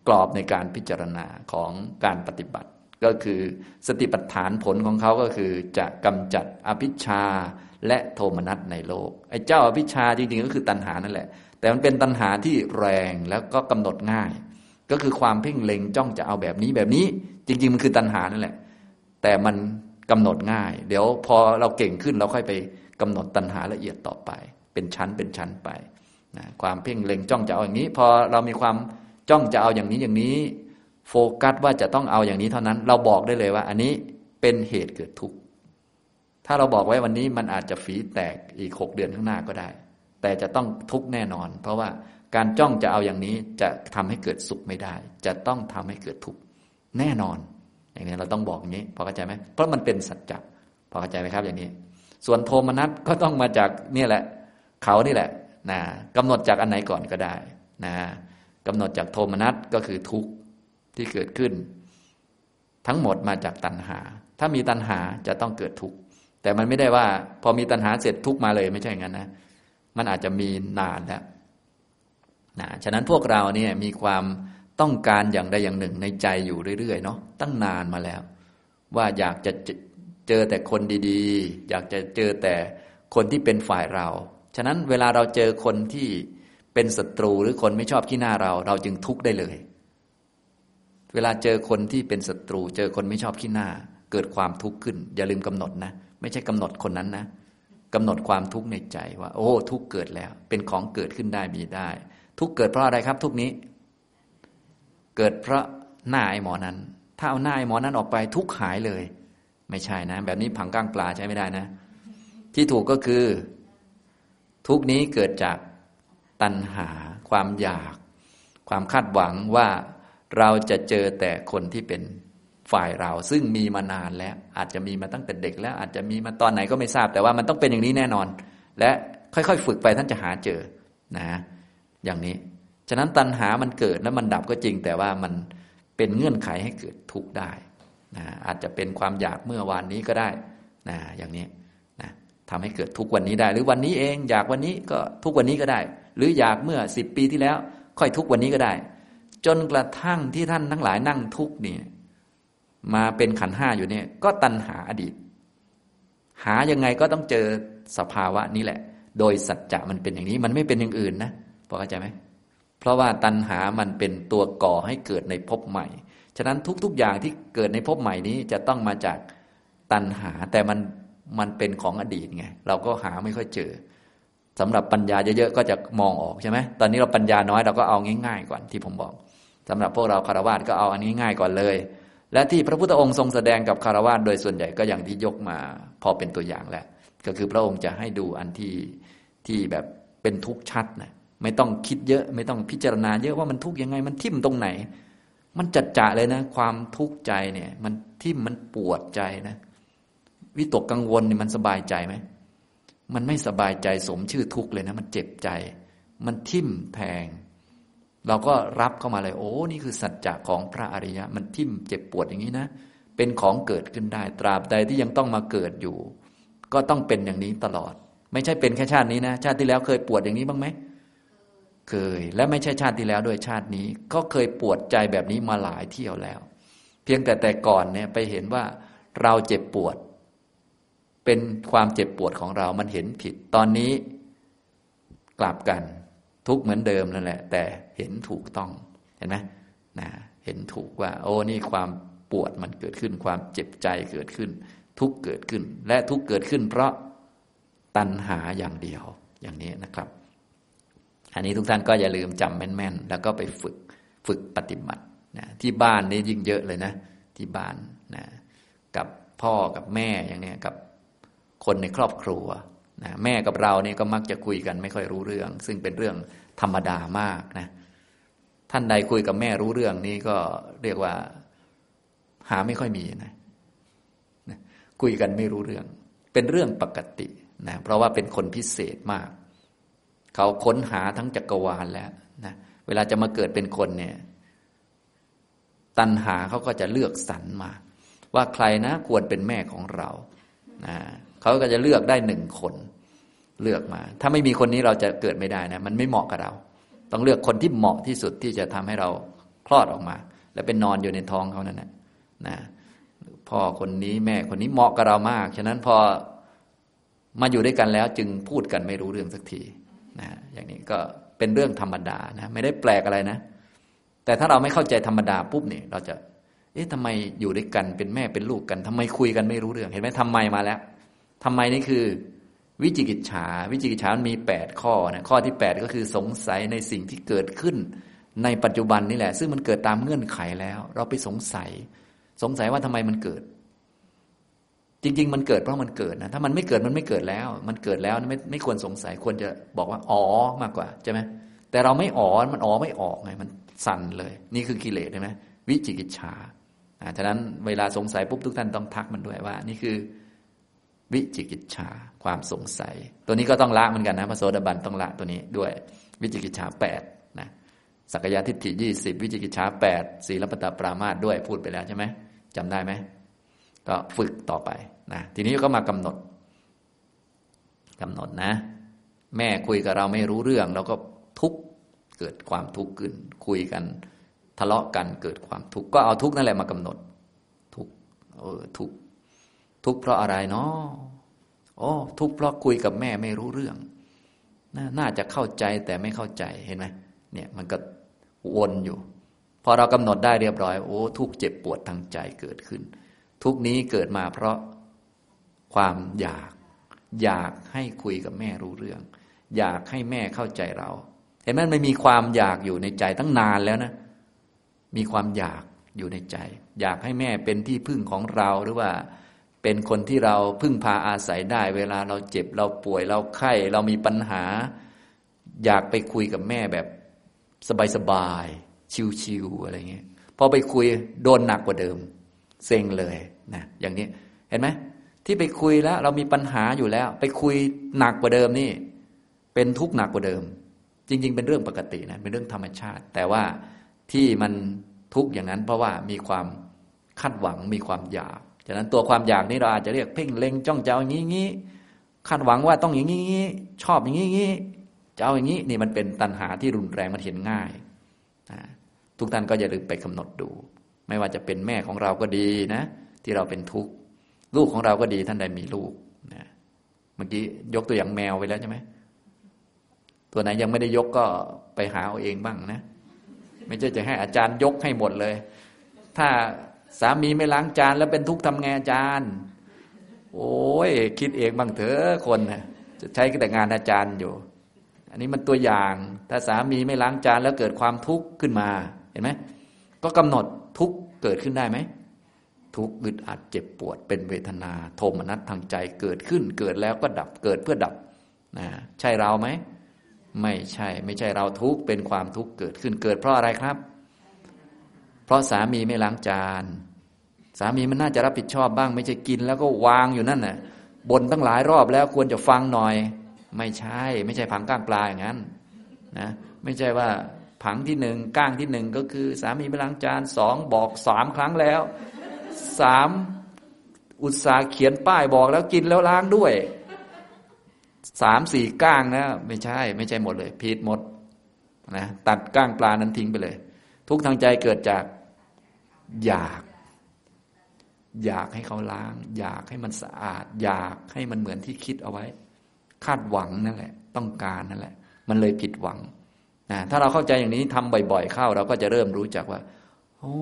กรอบในการพิจารณาของการปฏิบัติ ก็คือสติปัฏฐานผลของเขาก็คือจะกำจัดอภิชาและโทมนัสในโลกไอ้เจ้าอภิชาจริงๆก็คือตัณหานั่นแหละ แต่มันเป็นตัณหาที่แรงแล้วก็กำหนดง่าย ก็คือความเพ่งเล็งจ้องจะเอาแบบนี้แบบนี้ จริง ๆ มันคือตัณหานั่นแหละ แต่มันกำหนดง่าย เดี๋ยวพอเราเก่งขึ้นเราค่อยไปกำหนดตัณหาละเอียดต่อไป เป็นชั้นเป็นชั้นไปนะความเพ่งเล็งจ้องจะเอาอย่างนี้ พอเรามีความ จ้องจะเอาอย่างนี้อย่างนี้ โฟกัสว่าจะต้องเอาอย่างนี้เท่านั้น เราบอกได้เลยว่า อันนี้เป็นเหตุเกิดทุกข์ถ้าเราบอกไว้วันนี้มันอาจจะฝีแตกอีกหกเดือนข้างหน้าก็ได้ แต่จะต้องทุกข์แน่นอน เพราะว่าการจ้องจะเอาอย่างนี้จะทำให้เกิดสุขไม่ได้ จะต้องทำให้เกิดทุกข์แน่นอน อย่างนี้เราต้องบอกอย่างนี้พอเข้าใจไหมเพราะมันเป็นสัจจะพอเข้าใจไหมครับอย่างนี้ ส่วนโทมนัสก็ต้องมาจากนี่แหละ เขานี่แหละนะกำหนดจากอันไหนก่อนก็ได้นะ กำหนดจากโทมนัสก็คือทุกข์ที่เกิดขึ้น ทั้งหมดมาจากตัณหา ถ้ามีตัณหาจะต้องเกิดทุกข์แต่มันไม่ได้ว่า พอมีตัณหาเสร็จทุกข์มาเลยไม่ใช่อย่างนั้นนะมันอาจจะมีนานแล้วนะฉะนั้นพวกเราเนี่ยมีความต้องการอย่างใดอย่างหนึ่งในใจอยู่เรื่อยๆเนาะตั้งนานมาแล้ว ว่าอยากจะเจอแต่คนดีๆ อยากจะเจอแต่คนที่เป็นฝ่ายเรา ฉะนั้นเวลาเราเจอคนที่ เป็นศัตรูหรือคนไม่ชอบขี้หน้าเรา เราจึงทุกข์ได้เลย เวลาเจอคนที่เป็นศัตรู เจอคนไม่ชอบขี้หน้า เกิดความทุกข์ขึ้น อย่าลืมกำหนดนะ ไม่ใช่กำหนดคนนั้นนะกำหนดความทุกข์ในใจว่า โอ้ ทุกข์เกิดแล้ว เป็นของเกิดขึ้นได้มีได้ ทุกข์เกิดเพราะอะไรครับ ทุกนี้ เกิดเพราะหน้าไอ้หมอนั้น ถ้าเอาหน้าไอ้หมอนั้นออกไปทุกข์หายเลย ไม่ใช่นะ แบบนี้ผังก้างปลาใช้ไม่ได้นะ ที่ถูกก็คือ ทุกนี้เกิดจาก ตัณหา ความอยาก ความคาดหวังว่าเราจะเจอแต่คนที่เป็นฝ่ายเรา ซึ่งมีมานานแล้ว อาจจะมีมาตั้งแต่เด็กแล้ว อาจจะมีมาตอนไหนก็ไม่ทราบ แต่ว่ามันต้องเป็นอย่างนี้แน่นอน และค่อยๆ ฝึกไปท่านจะหาเจอนะอย่างนี้ ฉะนั้นตัณหามันเกิดแล้วมันดับก็จริง แต่ว่ามันเป็นเงื่อนไขให้เกิดทุกข์ได้นะอาจจะเป็นความอยากเมื่อวานนี้ก็ได้นะอย่างนี้นะทำให้เกิดทุกวันนี้ได้ หรือวันนี้เองอยากวันนี้ก็ทุกวันนี้ก็ได้ หรืออยากเมื่อสิบปีที่แล้ว ค่อยทุกวันนี้ก็ได้ จนกระทั่งที่ท่านทั้งหลายนั่งทุกเนี่ยมาเป็นขันห้าอยู่เนี่ย ก็ตัณหาอดีต หายังไงก็ต้องเจอสภาวะนี้แหละ โดยสัจจะมันเป็นอย่างนี้ มันไม่เป็นอย่างอื่นนะพอเข้าใจไหมเพราะว่าตัณหามันเป็นตัวก่อให้เกิดในภพใหม่ ฉะนั้นทุกๆอย่างที่เกิดในภพใหม่นี้จะต้องมาจากตัณหาแต่มันมันเป็นของอดีตไงเราก็หาไม่ค่อยเจอ สำหรับปัญญาเยอะๆก็จะมองออกใช่ไหมตอนนี้เราปัญญาน้อยเราก็เอาง่ายๆก่อนที่ผมบอกสำหรับพวกเราคารวะก็เอาอันนี้ง่ายก่อนเลย และที่พระพุทธองค์ทรงแสดงกับคารวะโดยส่วนใหญ่ก็อย่างที่ยกมาพอเป็นตัวอย่างแหละก็คือพระองค์จะให้ดูอันที่ที่แบบเป็นทุกข์ชัดนะไม่ต้องคิดเยอะไม่ต้องพิจารณาเยอะว่ามันทุกข์ยังไงมันทิ่มตรงไหน มันจัดจ่าเลยนะ ความทุกข์ใจเนี่ย มันทิ่มมันปวดใจนะวิตกกังวลเนี่ยมันสบายใจไหม มันไม่สบายใจสมชื่อทุกข์เลยนะ มันเจ็บใจ มันทิ่มแทง เราก็รับเข้ามาเลยโอ้นี่คือสัจจะของพระอริยะ มันทิ่มเจ็บปวดอย่างนี้นะ เป็นของเกิดขึ้นได้ ตราบใดที่ยังต้องมาเกิดอยู่ ก็ต้องเป็นอย่างนี้ตลอด ไม่ใช่เป็นแค่ชาตินี้นะ ชาติที่แล้วเคยปวดอย่างนี้บ้างไหมเคย และไม่ใช่ชาติที่แล้วด้วยชาตินี้ ก็เคยปวดใจแบบนี้มาหลายเที่ยวแล้ว เพียงแต่แต่ก่อนเนี่ยไปเห็นว่าเราเจ็บปวด เป็นความเจ็บปวดของเรา มันเห็นผิด ตอนนี้กลับกัน ทุกเหมือนเดิมนั่นแหละ แต่เห็นถูกต้อง เห็นไหมนะเห็นถูกว่า โอ้นี่ความปวดมันเกิดขึ้น ความเจ็บใจเกิดขึ้น ทุกเกิดขึ้น และทุกเกิดขึ้น เพราะตัณหาอย่างเดียวอย่างนี้นะครับ อันนี้ทุกท่านก็อย่าลืมจำแม่นๆ แล้วก็ไปฝึกฝึกปฏิบัตินะที่บ้านนี่ยิ่งเยอะเลยนะ ที่บ้านนะกับพ่อกับแม่อย่างเนี้ยกับ คนในครอบครัวนะแม่กับเราเนี่ยก็มักจะคุยกันไม่ค่อยรู้เรื่อง ซึ่งเป็นเรื่องธรรมดามากนะท่านใดคุยกับแม่รู้เรื่องนี้ก็เรียกว่าหาไม่ค่อยมีนะนะคุยกันไม่รู้เรื่อง เป็นเรื่องปกตินะเพราะว่าเป็นคนพิเศษมาก เขาค้นหาทั้งจักรวาลแล้วนะเวลาจะมาเกิดเป็นคนเนี่ยตัณหาเขาก็จะเลือกสรรมา ว่าใครนะควรเป็นแม่ของเรานะ เขาก็จะเลือกได้หนึ่งคนเลือกมา ถ้าไม่มีคนนี้เราจะเกิดไม่ได้นะ มันไม่เหมาะกับเรา ต้องเลือกคนที่เหมาะที่สุดที่จะทำให้เราคลอดออกมา แล้วเป็นนอนอยู่ในท้องเขานั่นแหละนะพ่อคนนี้แม่คนนี้เหมาะกับเรามาก ฉะนั้นพอมาอยู่ด้วยกันแล้วจึงพูดกันไม่รู้เรื่องสักทีนะอย่างนี้ก็เป็นเรื่องธรรมดานะไม่ได้แปลกอะไรนะ แต่ถ้าเราไม่เข้าใจธรรมดาปุ๊บเนี่ยเราจะ เอ๊ะทำไมอยู่ด้วยกันเป็นแม่เป็นลูกกันทำไมคุยกันไม่รู้เรื่อง เห็นไหมทำไมมาแล้ว ทำไมนี่คือ วิจิกิจฉา วิจิกิจฉามันมีแปดข้อนะข้อที่แปดก็คือสงสัยในสิ่งที่เกิดขึ้น ในปัจจุบันนี่แหละ ซึ่งมันเกิดตามเงื่อนไขแล้ว เราไปสงสัย สงสัยว่าทำไมมันเกิด จริง ๆ มันเกิดเพราะมันเกิดนะถ้ามันไม่เกิดมันไม่เกิดแล้ว มันเกิดแล้วไม่ไม่ควรสงสัยควรจะบอกว่าอ๋อมากกว่าใช่ไหมแต่เราไม่อ๋อมันอ๋อไม่ออกไงมันสั่นเลย นี่คือกิเลสใช่ไหมวิจิกิจฉาอ่าฉะนั้นเวลาสงสัยปุ๊บทุกท่านต้องทักมันด้วยว่า นี่คือ วิจิกิจฉาความสงสัย ตัวนี้ก็ต้องละเหมือนกันนะพระโสดาบันต้องละตัวนี้ด้วยวิจิกิจฉาแปดนะสักยะทิฏฐิยี่สิบวิจิกิจฉาแปดศีลปตปรามาสด้วยพูดไปแล้วใช่ไหมจำได้ไหมก็ฝึกต่อไปนะทีนี้ก็มากำหนดกำหนดนะ แม่คุยกับเราไม่รู้เรื่องเราก็ทุกเกิดความทุกข์ขึ้น คุยกันทะเลาะกันเกิดความทุกข์ก็เอาทุกข์นั่นแหละมากำหนด ทุกเออทุก ทุกเพราะอะไรเนาะโอ้ทุกเพราะคุยกับแม่ไม่รู้เรื่องนน่าจะเข้าใจแต่ไม่เข้าใจเห็นไหมเนี่ยมันก็วนอยู่ พอเรากำหนดได้เรียบร้อย โอ้ทุกเจ็บปวดทางใจเกิดขึ้น ทุกนี้เกิดมาเพราะความอยาก อยากให้คุยกับแม่รู้เรื่อง อยากให้แม่เข้าใจเรา เห็นไหมมันมีความอยากอยู่ในใจตั้งนานแล้วนะ มีความอยากอยู่ในใจ อยากให้แม่เป็นที่พึ่งของเราหรือว่า เป็นคนที่เราพึ่งพาอาศัยได้ เวลาเราเจ็บเราป่วยเราไข้เรามีปัญหา อยากไปคุยกับแม่แบบสบายๆชิวๆอะไรเงี้ยพอไปคุยโดนหนักกว่าเดิม เซ็งเลยนะอย่างนี้เห็นไหมที่ไปคุยแล้ว เรามีปัญหาอยู่แล้ว ไปคุยหนักกว่าเดิมนี่ เป็นทุกข์หนักกว่าเดิม จริง ๆ เป็นเรื่องปกตินะเป็นเรื่องธรรมชาติ แต่ว่าที่มันทุกข์อย่างนั้น เพราะว่ามีความคาดหวังมีความอยาก ฉะนั้นตัวความอยากนี้เราอาจจะเรียกเพ่งเล็งจ้องจะเอาอย่างนี้งี้คาดหวังว่าต้องอย่างนี้ชอบอย่างนี้จะเอาอย่างนี้นี่มันเป็นตัณหาที่รุนแรงมันเห็นง่ายทุกท่านก็อย่าลืมไปกำหนดดู ไม่ว่าจะเป็นแม่ของเราก็ดีนะ ที่เราเป็นทุกข์ลูกของเราก็ดีท่านใดมีลูกนะเมื่อกี้ยกตัวอย่างแมวไปแล้วใช่ไหมตัวไหนยังไม่ได้ยกก็ไปหาเอาเองบ้างนะ ไม่ใช่จะให้อาจารย์ยกให้หมดเลย ถ้า สามีไม่ล้างจานแล้วเป็นทุกข์ทำไงอาจารย์ โอ้ยคิดเองบ้างเถอะคนนะจะใช้แต่งานอาจารย์อยู่ อันนี้มันตัวอย่าง ถ้าสามีไม่ล้างจานแล้วเกิดความทุกข์ขึ้นมาเห็นไหมก็กำหนดทุกข์เกิดขึ้นได้ไหมทุกข์อึดอัดเจ็บปวดเป็นเวทนา โทมนัสทางใจเกิดขึ้น เกิดแล้วก็ดับเกิดเพื่อดับนะใช่เราไหม ไม่ใช่ ไม่ใช่เราทุกข์เป็นความทุกข์เกิดขึ้นเกิดเพราะอะไรครับ เพราะสามีไม่ล้างจาน สามีมันน่าจะรับผิดชอบบ้าง ไม่ใช่กินแล้วก็วางอยู่นั่นน่ะบนตั้งหลายรอบแล้วควรจะฟังหน่อย ไม่ใช่ ไม่ใช่ผังก้างปลาอย่างนั้นนะไม่ใช่ว่าผังที่หนึ่งก้างที่หนึ่งก็คือ สามีไม่ล้างจานสองบอกสามครั้งแล้วสามอุตสาห์เขียนป้ายบอกแล้วกินแล้วล้างด้วยสามสี่ก้างนะ ไม่ใช่ ไม่ใช่หมดเลยผิดหมดนะตัดก้างปลานั้นทิ้งไปเลย ทุกทางใจเกิดจากอยาก อยากให้เขาล้าง อยากให้มันสะอาด อยากให้มันเหมือนที่คิดเอาไว้ คาดหวังนั่นแหละ ต้องการนั่นแหละ มันเลยผิดหวังนะถ้าเราเข้าใจอย่างนี้ทำบ่อยๆ เข้า เราก็จะเริ่มรู้จักว่าโโอ้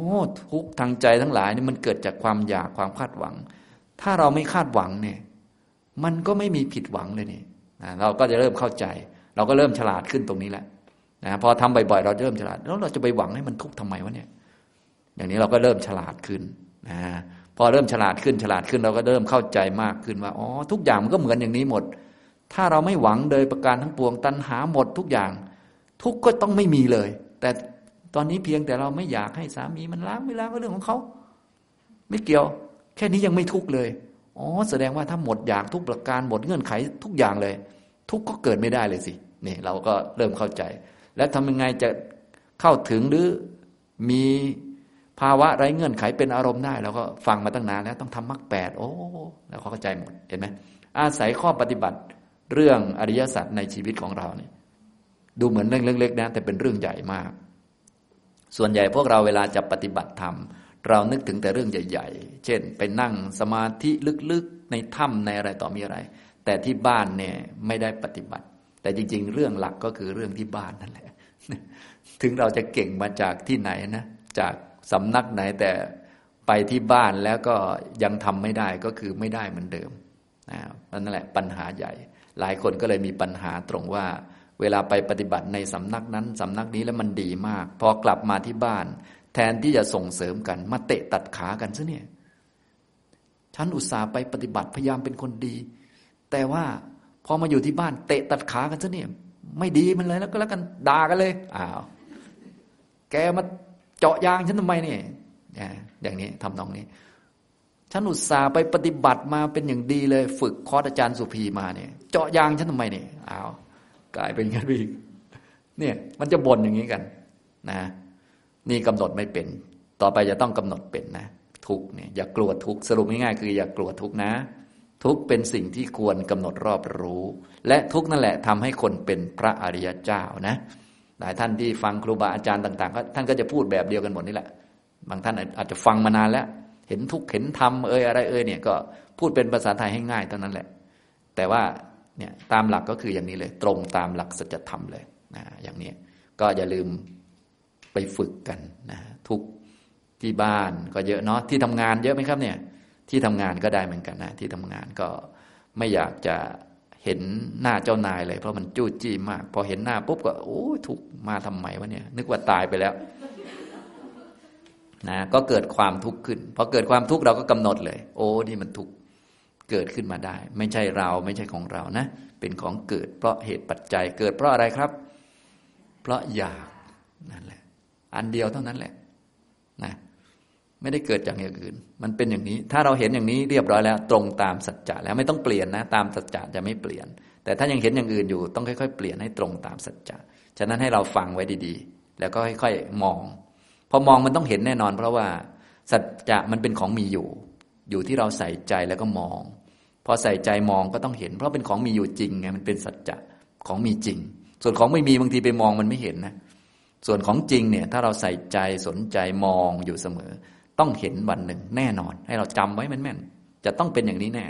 ทุกทางใจทั้งหลายนี่มันเกิดจากความอยากความคาดหวัง ถ้าเราไม่คาดหวังเนี่ย มันก็ไม่มีผิดหวังเลยนี่เราก็จะเริ่มเข้าใจ เราก็เริ่มฉลาดขึ้นตรงนี้แหละ นะพอทำบ่อยๆ เราเริ่มฉลาด แล้วเราจะไปหวังให้มันทุกข์ทำไมวะเนี่ย อย่างนี้เราก็เริ่มฉลาดขึ้นนะพอเริ่มฉลาดขึ้นฉลาดขึ้นเราก็เริ่มเข้าใจมากขึ้นว่าอ๋อทุกอย่างมันก็เหมือนอย่างนี้หมด ถ้าเราไม่หวังโดยประการทั้งปวง ตัณหาหมดทุกอย่าง ทุกก็ต้องไม่มีเลย แต่ตอนนี้เพียงแต่เราไม่อยากให้สามีมันล้างไม่ล้างก็เรื่องของเขาไม่เกี่ยว แค่นี้ยังไม่ทุกเลยอ๋อแสดงว่าถ้าหมดอยากทุกประการหมดเงื่อนไขทุกอย่างเลย ทุกก็เกิดไม่ได้เลยสินี่เราก็เริ่มเข้าใจ และทำยังไงจะเข้าถึงหรือมีภาวะไร้เงื่อนไขเป็นอารมณ์ได้เราก็ฟังมาตั้งนานแล้วต้องทำมรรคแปดโอ้แล้วเขาเข้าใจหมดเห็นไหมอาศัยข้อปฏิบัติเรื่องอริยสัจในชีวิตของเราเนี่ยดูเหมือนเรื่องเล็กๆนะแต่เป็นเรื่องใหญ่มาก ส่วนใหญ่พวกเราเวลาจะปฏิบัติธรรมเรานึกถึงแต่เรื่องใหญ่ ๆ เช่น ไปนั่งสมาธิลึกๆ ในถ้ำในอะไรต่อมีอะไร แต่ที่บ้านเนี่ยไม่ได้ปฏิบัติ แต่จริง ๆ เรื่องหลักก็คือเรื่องที่บ้านนั่นแหละ ถึงเราจะเก่งมาจากที่ไหนนะ จากสำนักไหนแต่ไปที่บ้านแล้วก็ยังทำไม่ได้ก็คือไม่ได้เหมือนเดิมนั่นแหละปัญหาใหญ่ หลายคนก็เลยมีปัญหาตรงว่า เวลาไปปฏิบัติในสำนักนั้นสำนักนี้แล้วมันดีมาก พอกลับมาที่บ้าน แทนที่จะส่งเสริมกัน มาเตะตัดขากันซะเนี่ยฉันอุตส่าห์ไปปฏิบัติพยายามเป็นคนดี แต่ว่า พอมาอยู่ที่บ้านเตะตัดขากันซะเนี่ย ไม่ดีมันเลยแล้วก็แล้วกันด่ากันเลยอ้าวแกมาเจาะยางฉันทำไมเนี่ยอย่างนี้ทำตรงนี้ฉันอุตส่าห์ไปปฏิบัติมาเป็นอย่างดีเลย ฝึกคอร์สอาจารย์สุภีมาเนี่ย เจาะยางฉันทำไมเนี่ยอ้าวกลายเป็นกันอีกเนี่ยมันจะบ่นอย่างนี้กัน นะ นี่กำหนดไม่เป็น ต่อไปจะต้องกำหนดเป็นนะทุกเนี่ยอย่ากลัวทุกสรุปง่ายๆคือ อย่ากลัวทุกนะ ทุกเป็นสิ่งที่ควรกำหนดรอบรู้ และทุกนั่นแหละทำให้คนเป็นพระอริยเจ้านะ หลายท่านที่ฟังครูบาอาจารย์ต่างๆก็ท่านก็จะพูดแบบเดียวกันหมดนี่แหละ บางท่านอาจจะฟังมานานแล้ว เห็นทุกข์เห็นธรรมเอ่ยอะไรเอ่ยเนี่ยก็พูดเป็นภาษาไทยให้ง่ายเท่านั้นแหละ แต่ว่าเนี่ยตามหลักก็คืออย่างนี้เลย ตรงตามหลักสัจธรรมเลยนะอย่างนี้ก็อย่าลืมไปฝึกกันนะทุกที่บ้านก็เยอะเนาะที่ทำงานเยอะไหมครับเนี่ย ที่ทำงานก็ได้เหมือนกันนะที่ทำงานก็ไม่อยากจะเห็นหน้าเจ้านายเลย เพราะมันจู้จี้มาก พอเห็นหน้าปุ๊บก็โอ้ถูกมาทำไมวะเนี่ย นึกว่าตายไปแล้วนะก็เกิดความทุกข์ขึ้นพอเกิดความทุกข์เราก็กำหนดเลย โอ้นี่มันทุกข์เกิดขึ้นมาได้ ไม่ใช่เราไม่ใช่ของเรานะ เป็นของเกิด เพราะเหตุปัจจัยเกิดเพราะอะไรครับ เพราะอยากนั่นแหละ อันเดียวเท่านั้นแหละนะ ไม่ได้เกิดจากอย่างอื่น มันเป็นอย่างนี้ ถ้าเราเห็นอย่างนี้เรียบร้อยแล้ว ตรงตามสัจจะแล้วไม่ต้องเปลี่ยนนะ ตามสัจจะจะไม่เปลี่ยน แต่ถ้ายังเห็นอย่างอื่นอยู่ต้องค่อยๆ เปลี่ยนให้ตรงตามสัจจะฉะนั้นให้เราฟังไว้ดีๆ แล้วก็ค่อยๆมอง พอมองมันต้องเห็นแน่นอน เพราะว่าสัจจะมันเป็นของมีอยู่ อยู่ที่เราใส่ใจแล้วก็มอง พอใส่ใจมองก็ต้องเห็น เพราะเป็นของมีอยู่จริงไงมันเป็นสัจจะของมีจริง ส่วนของไม่มีบางทีไปมองมันไม่เห็นนะ ส่วนของจริงเนี่ย ถ้าเราใส่ใจสนใจมองอยู่เสมอ ต้องเห็นวันหนึ่งแน่นอน ให้เราจำไว้แม่นๆจะต้องเป็นอย่างนี้แน่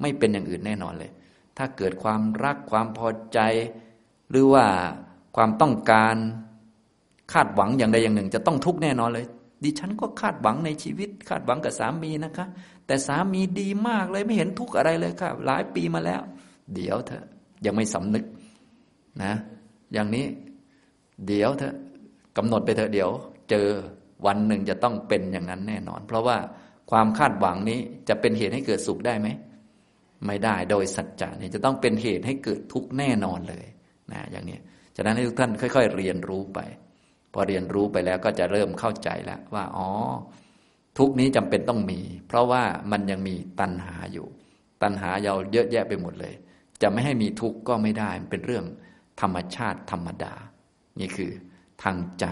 ไม่เป็นอย่างอื่นแน่นอนเลย ถ้าเกิดความรักความพอใจ หรือว่าความต้องการคาดหวังอย่างใดอย่างหนึ่ง จะต้องทุกข์แน่นอนเลย ดิฉันก็คาดหวังในชีวิต คาดหวังกับสามีนะคะ แต่สามีดีมากเลยไม่เห็นทุกข์อะไรเลยครับหลายปีมาแล้ว เดี๋ยวเถอะยังไม่สำนึกนะ อย่างนี้ เดี๋ยวเถอะกำหนดไปเถอะเดี๋ยว เจอ วันหนึ่งจะต้องเป็นอย่างนั้นแน่นอน เพราะว่าความคาดหวังนี้จะเป็นเหตุให้เกิดสุขได้ไหม ไม่ได้โดยสัจจะนี่จะต้องเป็นเหตุให้เกิดทุกข์แน่นอนเลยนะอย่างนี้ฉะนั้นให้ทุกท่านค่อย ๆ เรียนรู้ไป พอเรียนรู้ไปแล้วก็จะเริ่มเข้าใจแล้วว่าอ๋อทุกนี้จำเป็นต้องมี เพราะว่ามันยังมีตัณหาอยู่ ตัณหาเราเยอะแยะไปหมดเลย จะไม่ให้มีทุกข์ก็ไม่ได้มันเป็นเรื่องธรรมชาติธรรมดา นี่คือทางใจ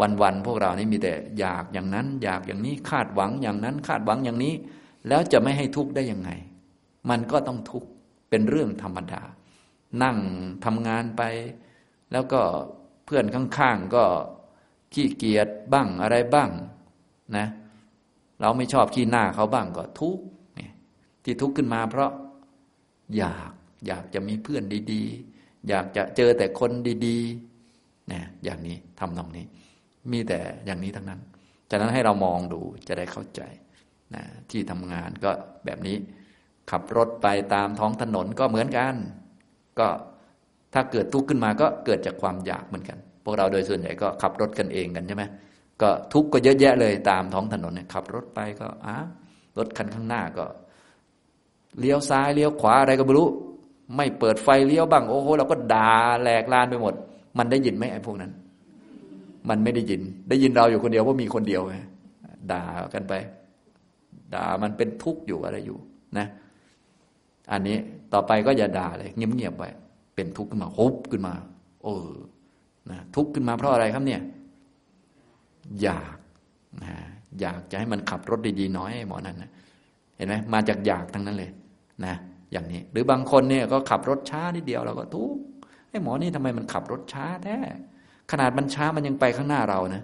วันๆพวกเรานี่มีแต่อยากอย่างนั้น อยากอย่างนี้คาดหวังอย่างนั้น คาดหวังอย่างนี้ แล้วจะไม่ให้ทุกข์ได้ยังไง มันก็ต้องทุกข์เป็นเรื่องธรรมดา นั่งทำงานไป แล้วก็เพื่อนข้างๆก็ขี้เกียจบ้างอะไรบ้างนะ เราไม่ชอบขี้หน้าเขาบ้างก็ทุกข์ที่ทุกข์ขึ้นมาเพราะอยากอยากจะมีเพื่อนดีๆ อยากจะเจอแต่คนดีๆนะอย่างนี้ทำตรงนี้ มีแต่อย่างนี้ทั้งนั้นฉะนั้นให้เรามองดูจะได้เข้าใจนะที่ทำงานก็แบบนี้ ขับรถไปตามท้องถนนก็เหมือนกัน ก็ถ้าเกิดทุกข์ขึ้นมาก็เกิดจากความอยากเหมือนกัน พวกเราโดยส่วนใหญ่ก็ขับรถกันเองกันใช่ไหมก็ทุกข์ก็เยอะแยะเลยตามท้องถนนเนี่ยขับรถไปก็อ้ารถคันข้างหน้าก็ เลี้ยวซ้ายเลี้ยวขวาอะไรก็ไม่รู้ ไม่เปิดไฟเลี้ยวบ้างโอ้โหเราก็ด่าแหลกลานไปหมด มันได้ยินไหมไอ้พวกนั้น มันไม่ได้ยิน ได้ยินเราอยู่คนเดียวเพราะมีคนเดียวไงด่ากันไป ด่ามันเป็นทุกข์อยู่อะไรอยู่นะ อันนี้ต่อไปก็อย่าด่าเลย เงียบๆไปเป็นทุกข์ขึ้นมาฮุบขึ้นมาโอ้นะทุกข์ขึ้นมาเพราะอะไรครับเนี่ย อยากนะอยากจะให้มันขับรถดีๆน้อยหมอนั่นนะเห็นไหมมาจากอยากทั้งนั้นเลย นะอย่างนี้ หรือบางคนเนี่ยก็ขับรถช้านิดเดียวเราก็ทุกข์ไอ้หมอนี่ทำไมมันขับรถช้าแท้ ขนาดมันช้ามันยังไปข้างหน้าเรานะ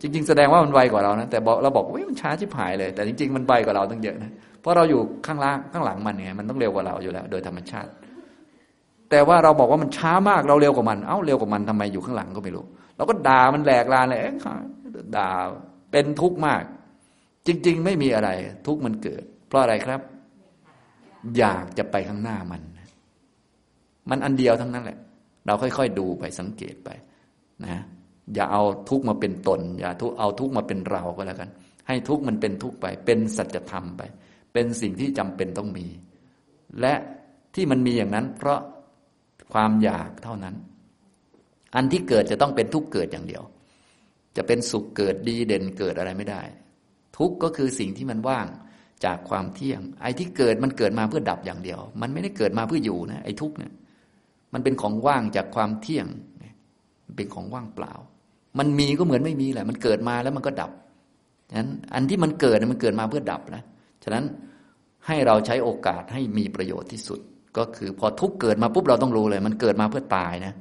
จริง ๆ แสดงว่ามันไวกว่าเรานะแต่เราบอกว่ามันช้าชิบหายเลย แต่จริง ๆ มันไวกว่าเราตั้งเยอะนะเพราะเราอยู่ข้างล่างข้างหลังมันไงมันต้องเร็วกว่าเราอยู่แล้ว โดยธรรมชาติ แต่ว่าเราบอกว่ามันช้ามากเราเร็วกว่ามันเอ้าเร็วกว่ามันทำไมอยู่ข้างหลังก็ไม่รู้เราก็ด่ามันแหลกลานเลยด่าเป็นทุกข์มาก จริง ๆ ไม่มีอะไร ทุกข์มันเกิด เพราะอะไรครับ อยากจะไปข้างหน้ามัน มันอันเดียวทั้งนั้นแหละ เราค่อย ๆ ดูไปสังเกตไป นะอย่าเอาทุกข์มาเป็นตน อย่าทุกเอาทุกข์มาเป็นเราก็แล้วกัน ให้ทุกข์มันเป็นทุกข์ไป เป็นสัจธรรมไป เป็นสิ่งที่จำเป็นต้องมี และที่มันมีอย่างนั้น เพราะความอยากเท่านั้น อันที่เกิดจะต้องเป็นทุกข์เกิดอย่างเดียว จะเป็นสุขเกิดดีเด่นเกิดอะไรไม่ได้ ทุกข์ก็คือสิ่งที่มันว่างจากความเที่ยง ไอ้ที่เกิดมันเกิดมาเพื่อดับอย่างเดียว มันไม่ได้เกิดมาเพื่ออยู่นะไอ้ทุกข์เนี่ย มันเป็นของว่างจากความเที่ยง เป็นของว่างเปล่า มันมีก็เหมือนไม่มีแหละ มันเกิดมาแล้วมันก็ดับฉะนั้นอันที่มันเกิดมันเกิดมาเพื่อดับนะฉะนั้นให้เราใช้โอกาสให้มีประโยชน์ที่สุด ก็คือพอทุกเกิดมาปุ๊บเราต้องรู้เลย มันเกิดมาเพื่อตายนะ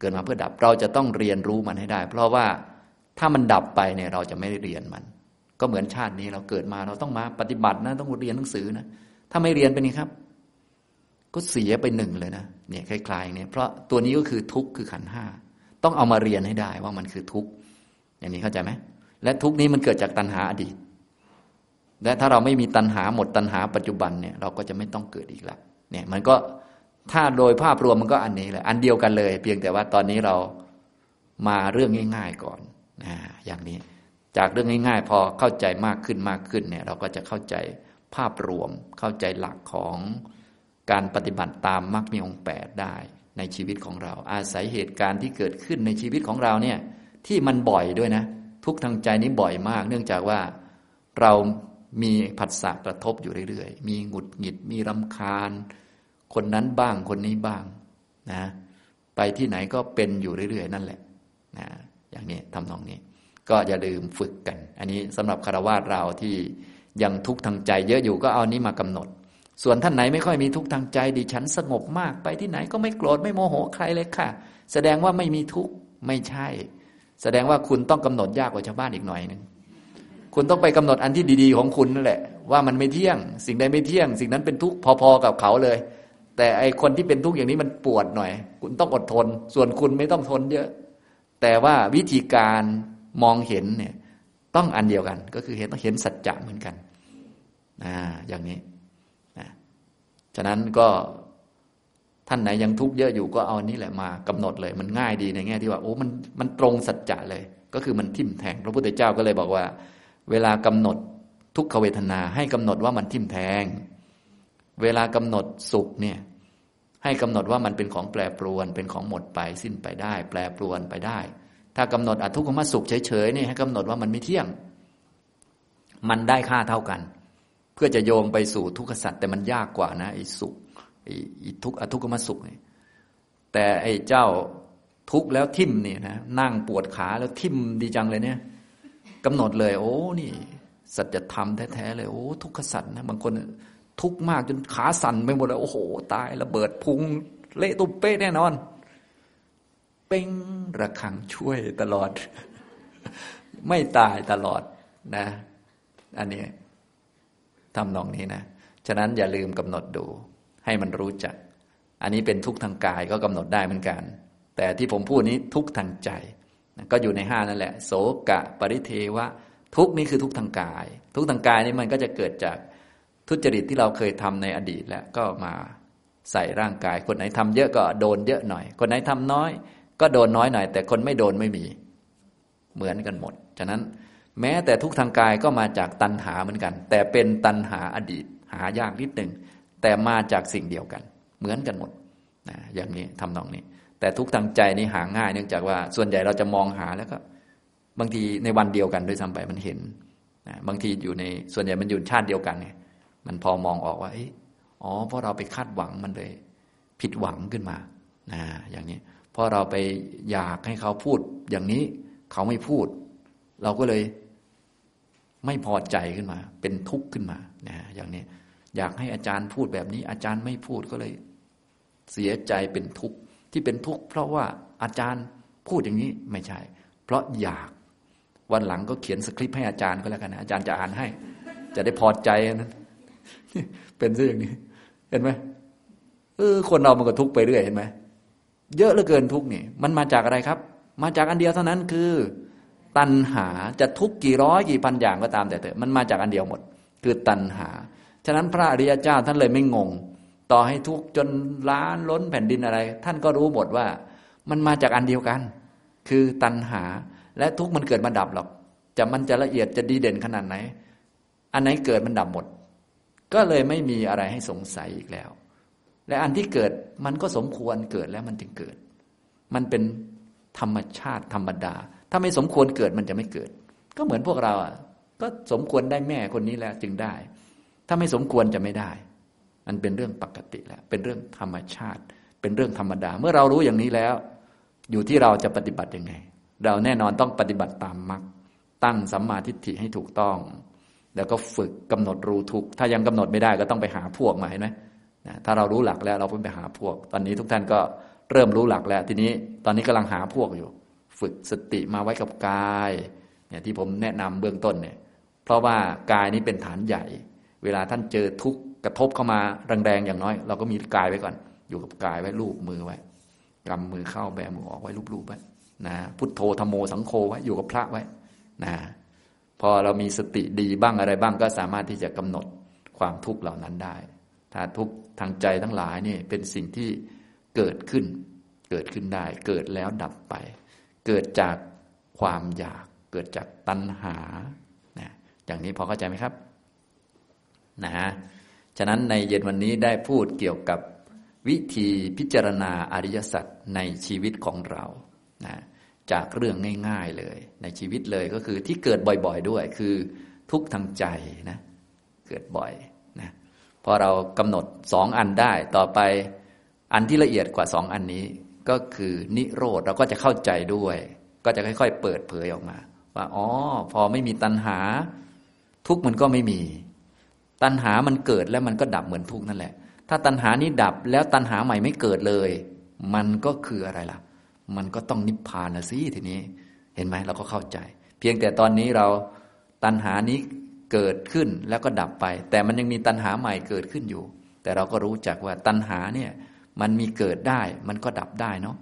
เกิดมาเพื่อดับเราจะต้องเรียนรู้มันให้ได้ เพราะว่าถ้ามันดับไปเนี่ยเราจะไม่ได้เรียนมัน ก็เหมือนชาตินี้เราเกิดมาเราต้องมาปฏิบัตินะต้องเรียนหนังสือนะถ้าไม่เรียนเป็นไงครับ ก็เสียไปหนึ่งเลยนะเนี่ยคล้ายๆเนี่ยเพราะตัวนี้ก็คือทุกข์คือขันห้า ต้องเอามาเรียนให้ได้ว่ามันคือทุกข์อย่างนี้เข้าใจไหมและทุกข์นี้มันเกิดจากตัณหาอดีต และถ้าเราไม่มีตัณหาหมดตัณหาปัจจุบันเนี่ยเราก็จะไม่ต้องเกิดอีกแล้วเนี่ยมันก็ถ้าโดยภาพรวมมันก็อันนี้แหละอันเดียวกันเลย เพียงแต่ว่าตอนนี้เรามาเรื่องง่าย ๆก่อนนะอย่างนี้จากเรื่องง่ายๆ พอเข้าใจมากขึ้นมากขึ้นเนี่ยเราก็จะเข้าใจภาพรวมเข้าใจหลักของการปฏิบัติตามมรรคมีองค์แปดได้ ในชีวิตของเรา อาศัยเหตุการณ์ที่เกิดขึ้นในชีวิตของเราเนี่ยที่มันบ่อยด้วยนะ ทุกทางใจนี้บ่อยมาก เนื่องจากว่าเรามีผัสสะกระทบอยู่เรื่อยๆ มีหงุดหงิด มีรำคาญ คนนั้นบ้างคนนี้บ้างนะไปที่ไหนก็เป็นอยู่เรื่อยๆ นั่นแหละนะอย่างนี้ทำนองนี้ ก็อย่าลืมฝึกกัน อันนี้สำหรับคารวะเราที่ยังทุกข์ทางใจเยอะอยู่ก็เอานี้มากำหนด ส่วนท่านไหนไม่ค่อยมีทุกข์ทางใจ ดิฉันสงบมากไปที่ไหนก็ไม่โกรธไม่โมโหใครเลยค่ะ แสดงว่าไม่มีทุกข์ไม่ใช่ แสดงว่าคุณต้องกำหนดยากกว่าชาวบ้านอีกหน่อยหนึ่งคุณต้องไปกำหนดอันที่ดี ๆ ของคุณนั่นแหละ ว่ามันไม่เที่ยง สิ่งใดไม่เที่ยง สิ่งนั้นเป็นทุกข์พอๆกับเขาเลย แต่ไอคนที่เป็นทุกข์อย่างนี้มันปวดหน่อย คุณต้องอดทน ส่วนคุณไม่ต้องทนเยอะ แต่ว่าวิธีการมองเห็นเนี่ยต้องอันเดียวกัน ก็คือเห็นต้องเห็นสัจจะเหมือนกันอ่าอย่างนี้ ฉะนั้นก็ท่านไหนยังทุกข์เยอะอยู่ก็เอานี้แหละมากำหนดเลย มันง่ายดีในแง่ที่ว่าโอ้มันมันตรงสัจจะเลย ก็คือมันทิ่มแทงพระพุทธเจ้าก็เลยบอกว่า เวลากำหนดทุกขเวทนาให้กำหนดว่ามันทิ่มแทง เวลากำหนดสุขเนี่ยให้กำหนดว่ามันเป็นของแปรปรวน เป็นของหมดไปสิ้นไปได้ แปรปรวนไปได้ ถ้ากำหนดอทุกขมสุขเฉยๆนี่ให้กำหนดว่ามันไม่เที่ยง มันได้ค่าเท่ากัน เพื่อจะโยงไปสู่ทุกขสัตว์แต่มันยากกว่านะไอ้สุขไอ้ทุกอทุกขมสุขนี่แต่ไอ้เจ้าทุกแล้วทิ่มนี่ยนะนั่งปวดขาแล้วทิ่มดีจังเลยเนี่ยกำหนดเลย โอ้นี่ สัจธรรมแท้ๆเลยโอ้ทุกขสัตว์นะบางคนทุกข์มากจนขาสั่นไปหมดเลยโอ้โห ตายระเบิดพุงเละตุ้มเป๊ะแน่นอน เป้งระคังช่วยตลอด ไม่ตายตลอดนะ อันนี้ ทำนองนี้นะ ฉะนั้นอย่าลืมกำหนดดู ให้มันรู้จัก อันนี้เป็นทุกทางกายก็กำหนดได้เหมือนกัน แต่ที่ผมพูดนี้ทุกทางใจ ก็อยู่ในห้านั่นแหละ โสกะ ปริเทวะ ทุกนี้คือทุกทางกาย ทุกทางกายนี่มันก็จะเกิดจากทุจริตที่เราเคยทำในอดีตแล้วก็มาใส่ร่างกาย คนไหนทำเยอะก็โดนเยอะหน่อย คนไหนทำน้อย ก็โดนน้อยหน่อย แต่คนไม่โดนไม่มี เหมือนกันหมด ฉะนั้น แม้แต่ทุกทางกายก็มาจากตัณหาเหมือนกัน แต่เป็นตัณหาอดีต หายากนิดหนึ่งแต่มาจากสิ่งเดียวกัน เหมือนกันหมดนะอย่างนี้ทำนองนี้ แต่ทุกทางใจนี่หาง่าย เนื่องจากว่าส่วนใหญ่เราจะมองหาแล้วก็บางทีในวันเดียวกันด้วยซ้ำไปมันเห็นนะบางทีอยู่ในส่วนใหญ่มันอยู่ชาติเดียวกันเนี่ย มันพอมองออกว่าอ๋อเพราะเราไปคาดหวังมันเลย ผิดหวังขึ้นมานะอย่างนี้เพราะเราไปอยากให้เขาพูดอย่างนี้ เขาไม่พูด เราก็เลย ไม่พอใจขึ้นมา เป็นทุกข์ขึ้นมานะอย่างนี้อยากให้อาจารย์พูดแบบนี้ อาจารย์ไม่พูดก็เลย เสียใจเป็นทุกข์ที่เป็นทุกข์เพราะว่าอาจารย์พูดอย่างนี้ไม่ใช่ เพราะอยากวันหลังก็เขียนสคริปต์ให้อาจารย์ก็แล้วกันนะอาจารย์จะอ่านให้ จะได้พอใจนั้นเป็นซะอย่างนี้ เห็นไหมเออคนเรามันก็ทุกข์ไปเรื่อยเห็นไหมเยอะเหลือเกินทุกข์นี่ มันมาจากอะไรครับ มาจากอันเดียวเท่านั้นคือ ตัณหาจะทุกข์กี่ร้อยกี่พันอย่างก็ตามแต่เถอะมันมาจากอันเดียวหมด คือตัณหา ฉะนั้นพระอริยเจ้าท่านเลยไม่งง ต่อให้ทุกข์จนล้านล้นแผ่นดินอะไร ท่านก็รู้หมดว่า มันมาจากอันเดียวกัน คือตัณหา และทุกข์มันเกิดมาดับหรอกจะมันจะละเอียดจะดีเด่นขนาดไหน อันไหนเกิดมันดับหมด ก็เลยไม่มีอะไรให้สงสัยอีกแล้ว และอันที่เกิดมันก็สมควรเกิดแล้วมันจึงเกิด มันเป็นธรรมชาติธรรมดา ถ้าไม่สมควรเกิดมันจะไม่เกิด ก็เหมือนพวกเราอะก็สมควรได้แม่คนนี้แล้วจึงได้ ถ้าไม่สมควรจะไม่ได้ มันเป็นเรื่องปกติแล้ว เป็นเรื่องธรรมชาติ เป็นเรื่องธรรมดา เมื่อเรารู้อย่างนี้แล้ว อยู่ที่เราจะปฏิบัติยังไง เราแน่นอนต้องปฏิบัติตามมรรคตั้งสัมมาทิฏฐิให้ถูกต้อง แล้วก็ฝึกกำหนดรู้ทุกถ้ายังกำหนดไม่ได้ก็ต้องไปหาพวกมาเห็นไหมถ้าเรารู้หลักแล้วเราไปหาพวก ตอนนี้ทุกท่านก็เริ่มรู้หลักแล้ว ทีนี้ตอนนี้กำลังหาพวกอยู่ ฝึกสติมาไว้กับกายเนี่ยที่ผมแนะนำเบื้องต้นเนี่ยเพราะว่ากายนี้เป็นฐานใหญ่ เวลาท่านเจอทุกกระทบเข้ามาแรงๆอย่างน้อย เราก็มีกายไว้ก่อน อยู่กับกายไว้ลูบมือไว้กำมือเข้าแบมือออกไว้ลูบๆไว้นะพุทโธธรมโมสังโฆไว้อยู่กับพระไว้นะพอเรามีสติดีบ้างอะไรบ้างก็สามารถที่จะกำหนดความทุกข์เหล่านั้นได้ ถ้าทุกข์ทางใจทั้งหลายนี่เป็นสิ่งที่เกิดขึ้น เกิดขึ้นได้ เกิดแล้วดับไป เกิดจากความอยาก เกิดจากตัณหานะอย่างนี้พอเข้าใจไหมครับนะฉะนั้นในเย็นวันนี้ได้พูดเกี่ยวกับวิธีพิจารณาอริยสัจในชีวิตของเรานะจากเรื่องง่ายๆเลย ในชีวิตเลยก็คือที่เกิดบ่อยๆด้วยคือทุกทางใจนะเกิดบ่อยนะพอเรากำหนดสองอันได้ต่อไปอันที่ละเอียดกว่าสองอันนี้ ก็คือนิโรธเราก็จะเข้าใจด้วย ก็จะค่อย ๆ เปิดเผยออกมา ว่าอ๋อพอไม่มีตัณหา ทุกมันก็ไม่มี ตัณหามันเกิดแล้วมันก็ดับเหมือนทุกนั่นแหละ ถ้าตัณหานี้ดับแล้วตัณหาใหม่ไม่เกิดเลย มันก็คืออะไรล่ะ มันก็ต้องนิพพานนะสิทีนี้ เห็นไหมเราก็เข้าใจ เพียงแต่ตอนนี้เราตัณหานี้เกิดขึ้นแล้วก็ดับไป แต่มันยังมีตัณหาใหม่เกิดขึ้นอยู่ แต่เราก็รู้จักว่าตัณหาเนี่ย มันมีเกิดได้ มันก็ดับได้เนาะ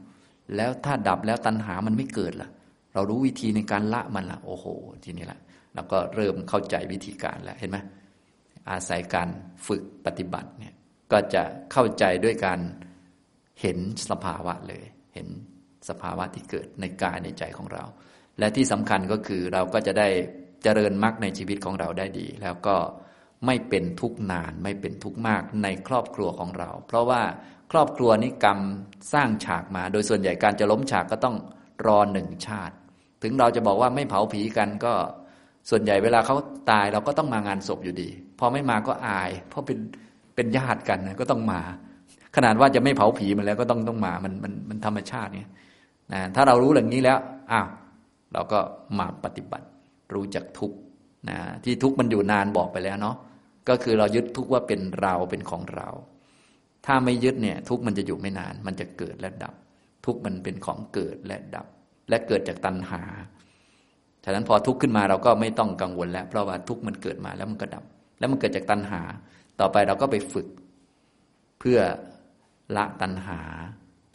แล้วถ้าดับแล้วตัณหามันไม่เกิดล่ะ เรารู้วิธีในการละมันล่ะโอ้โห ทีนี้ละเราก็เริ่มเข้าใจวิธีการแล้วเห็นไหมอาศัยการฝึกปฏิบัติเนี่ยก็จะเข้าใจด้วยการเห็นสภาวะเลย เห็นสภาวะที่เกิดในกายในใจของเรา และที่สำคัญก็คือเราก็จะได้เจริญมรรคในชีวิตของเราได้ดี แล้วก็ไม่เป็นทุกข์นานไม่เป็นทุกข์มากในครอบครัวของเรา เพราะว่า ครอบครัวนี้กรรมสร้างฉากมา โดยส่วนใหญ่การจะล้มฉากก็ต้องรอหนึ่งชาติ ถึงเราจะบอกว่าไม่เผาผีกันก็ส่วนใหญ่เวลาเขาตายเราก็ต้องมางานศพอยู่ดี พอไม่มาก็อาย เพราะเป็นเป็นญาติกันนะก็ต้องมา ขนาดว่าจะไม่เผาผีมันแล้วก็ต้องต้องมามันมันมันธรรมชาติเนี่ยนะถ้าเรารู้อย่างนี้แล้วอ้าวเราก็มาปฏิบัติ รู้จักทุกนะที่ทุกมันอยู่นานบอกไปแล้วเนาะก็คือเรายึดทุกว่าเป็นเราเป็นของเรา ถ้าไม่ยึดเนี่ย ทุกมันจะอยู่ไม่นาน มันจะเกิดและดับ ทุกมันเป็นของเกิดและดับ และเกิดจากตัณหา ฉะนั้นพอทุกข์ขึ้นมาเราก็ไม่ต้องกังวลแล้ว เพราะว่าทุกข์มันเกิดมาแล้วมันก็ดับ แล้วมันเกิดจากตัณหา ต่อไปเราก็ไปฝึก เพื่อละตัณหา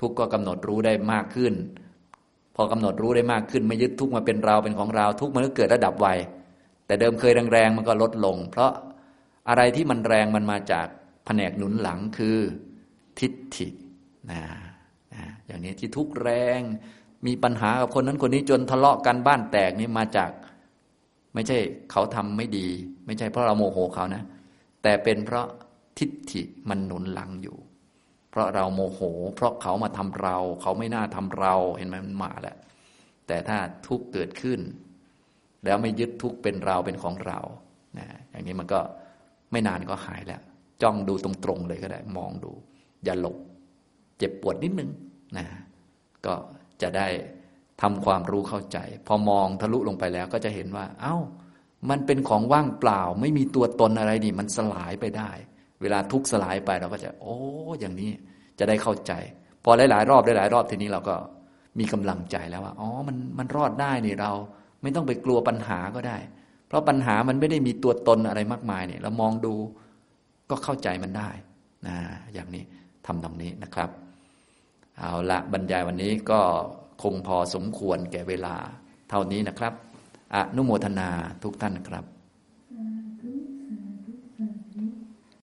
ทุกข์ก็กำหนดรู้ได้มากขึ้น พอกำหนดรู้ได้มากขึ้น ไม่ยึดทุกข์มาเป็นเราเป็นของเรา ทุกข์มันก็เกิดระดับไวแต่เดิมเคยแรงๆมันก็ลดลง เพราะอะไรที่มันแรงมันมาจาก แผนกหนุนหลังคือทิฏฐินะนะอย่างนี้ที่ทุกแรงมีปัญหากับคนนั้นคนนี้จนทะเลาะกันบ้านแตกนี่มาจาก ไม่ใช่เขาทำไม่ดี ไม่ใช่เพราะเราโมโหเขานะ แต่เป็นเพราะทิฏฐิมันหนุนหลังอยู่ เพราะเราโมโห เพราะเขามาทำเรา เขาไม่น่าทำเราเห็นไหมมันมาแล้วแต่ถ้าทุกเกิดขึ้น แล้วไม่ยึดทุกเป็นเราเป็นของเรานะอย่างนี้มันก็ไม่นานก็หายแล้ว จ้องดูตรงๆเลยก็ได้ มองดู อย่าหลบ เจ็บปวดนิดนึงนะก็จะได้ทำความรู้เข้าใจ พอมองทะลุลงไปแล้วก็จะเห็นว่า เอา้า มันเป็นของว่างเปล่า ไม่มีตัวตนอะไรนี่ มันสลายไปได้ เวลาทุกสลายไปเราก็จะ โอ้ อย่างนี้จะได้เข้าใจ พอหลายๆรอบหลายๆรอบทีนี้เราก็มีกำลังใจแล้วว่า อ๋อ มันมันรอดได้นี่เรา ไม่ต้องไปกลัวปัญหาก็ได้ เพราะปัญหามันไม่ได้มีตัวตนอะไรมากมายเนี่ย เรามองดู ก็เข้าใจมันได้นะอย่างนี้ทำตรงนี้นะครับ เอาละบรรยายวันนี้ก็คงพอสมควรแก่เวลาเท่านี้นะครับอนุโมทนาทุกท่านครับ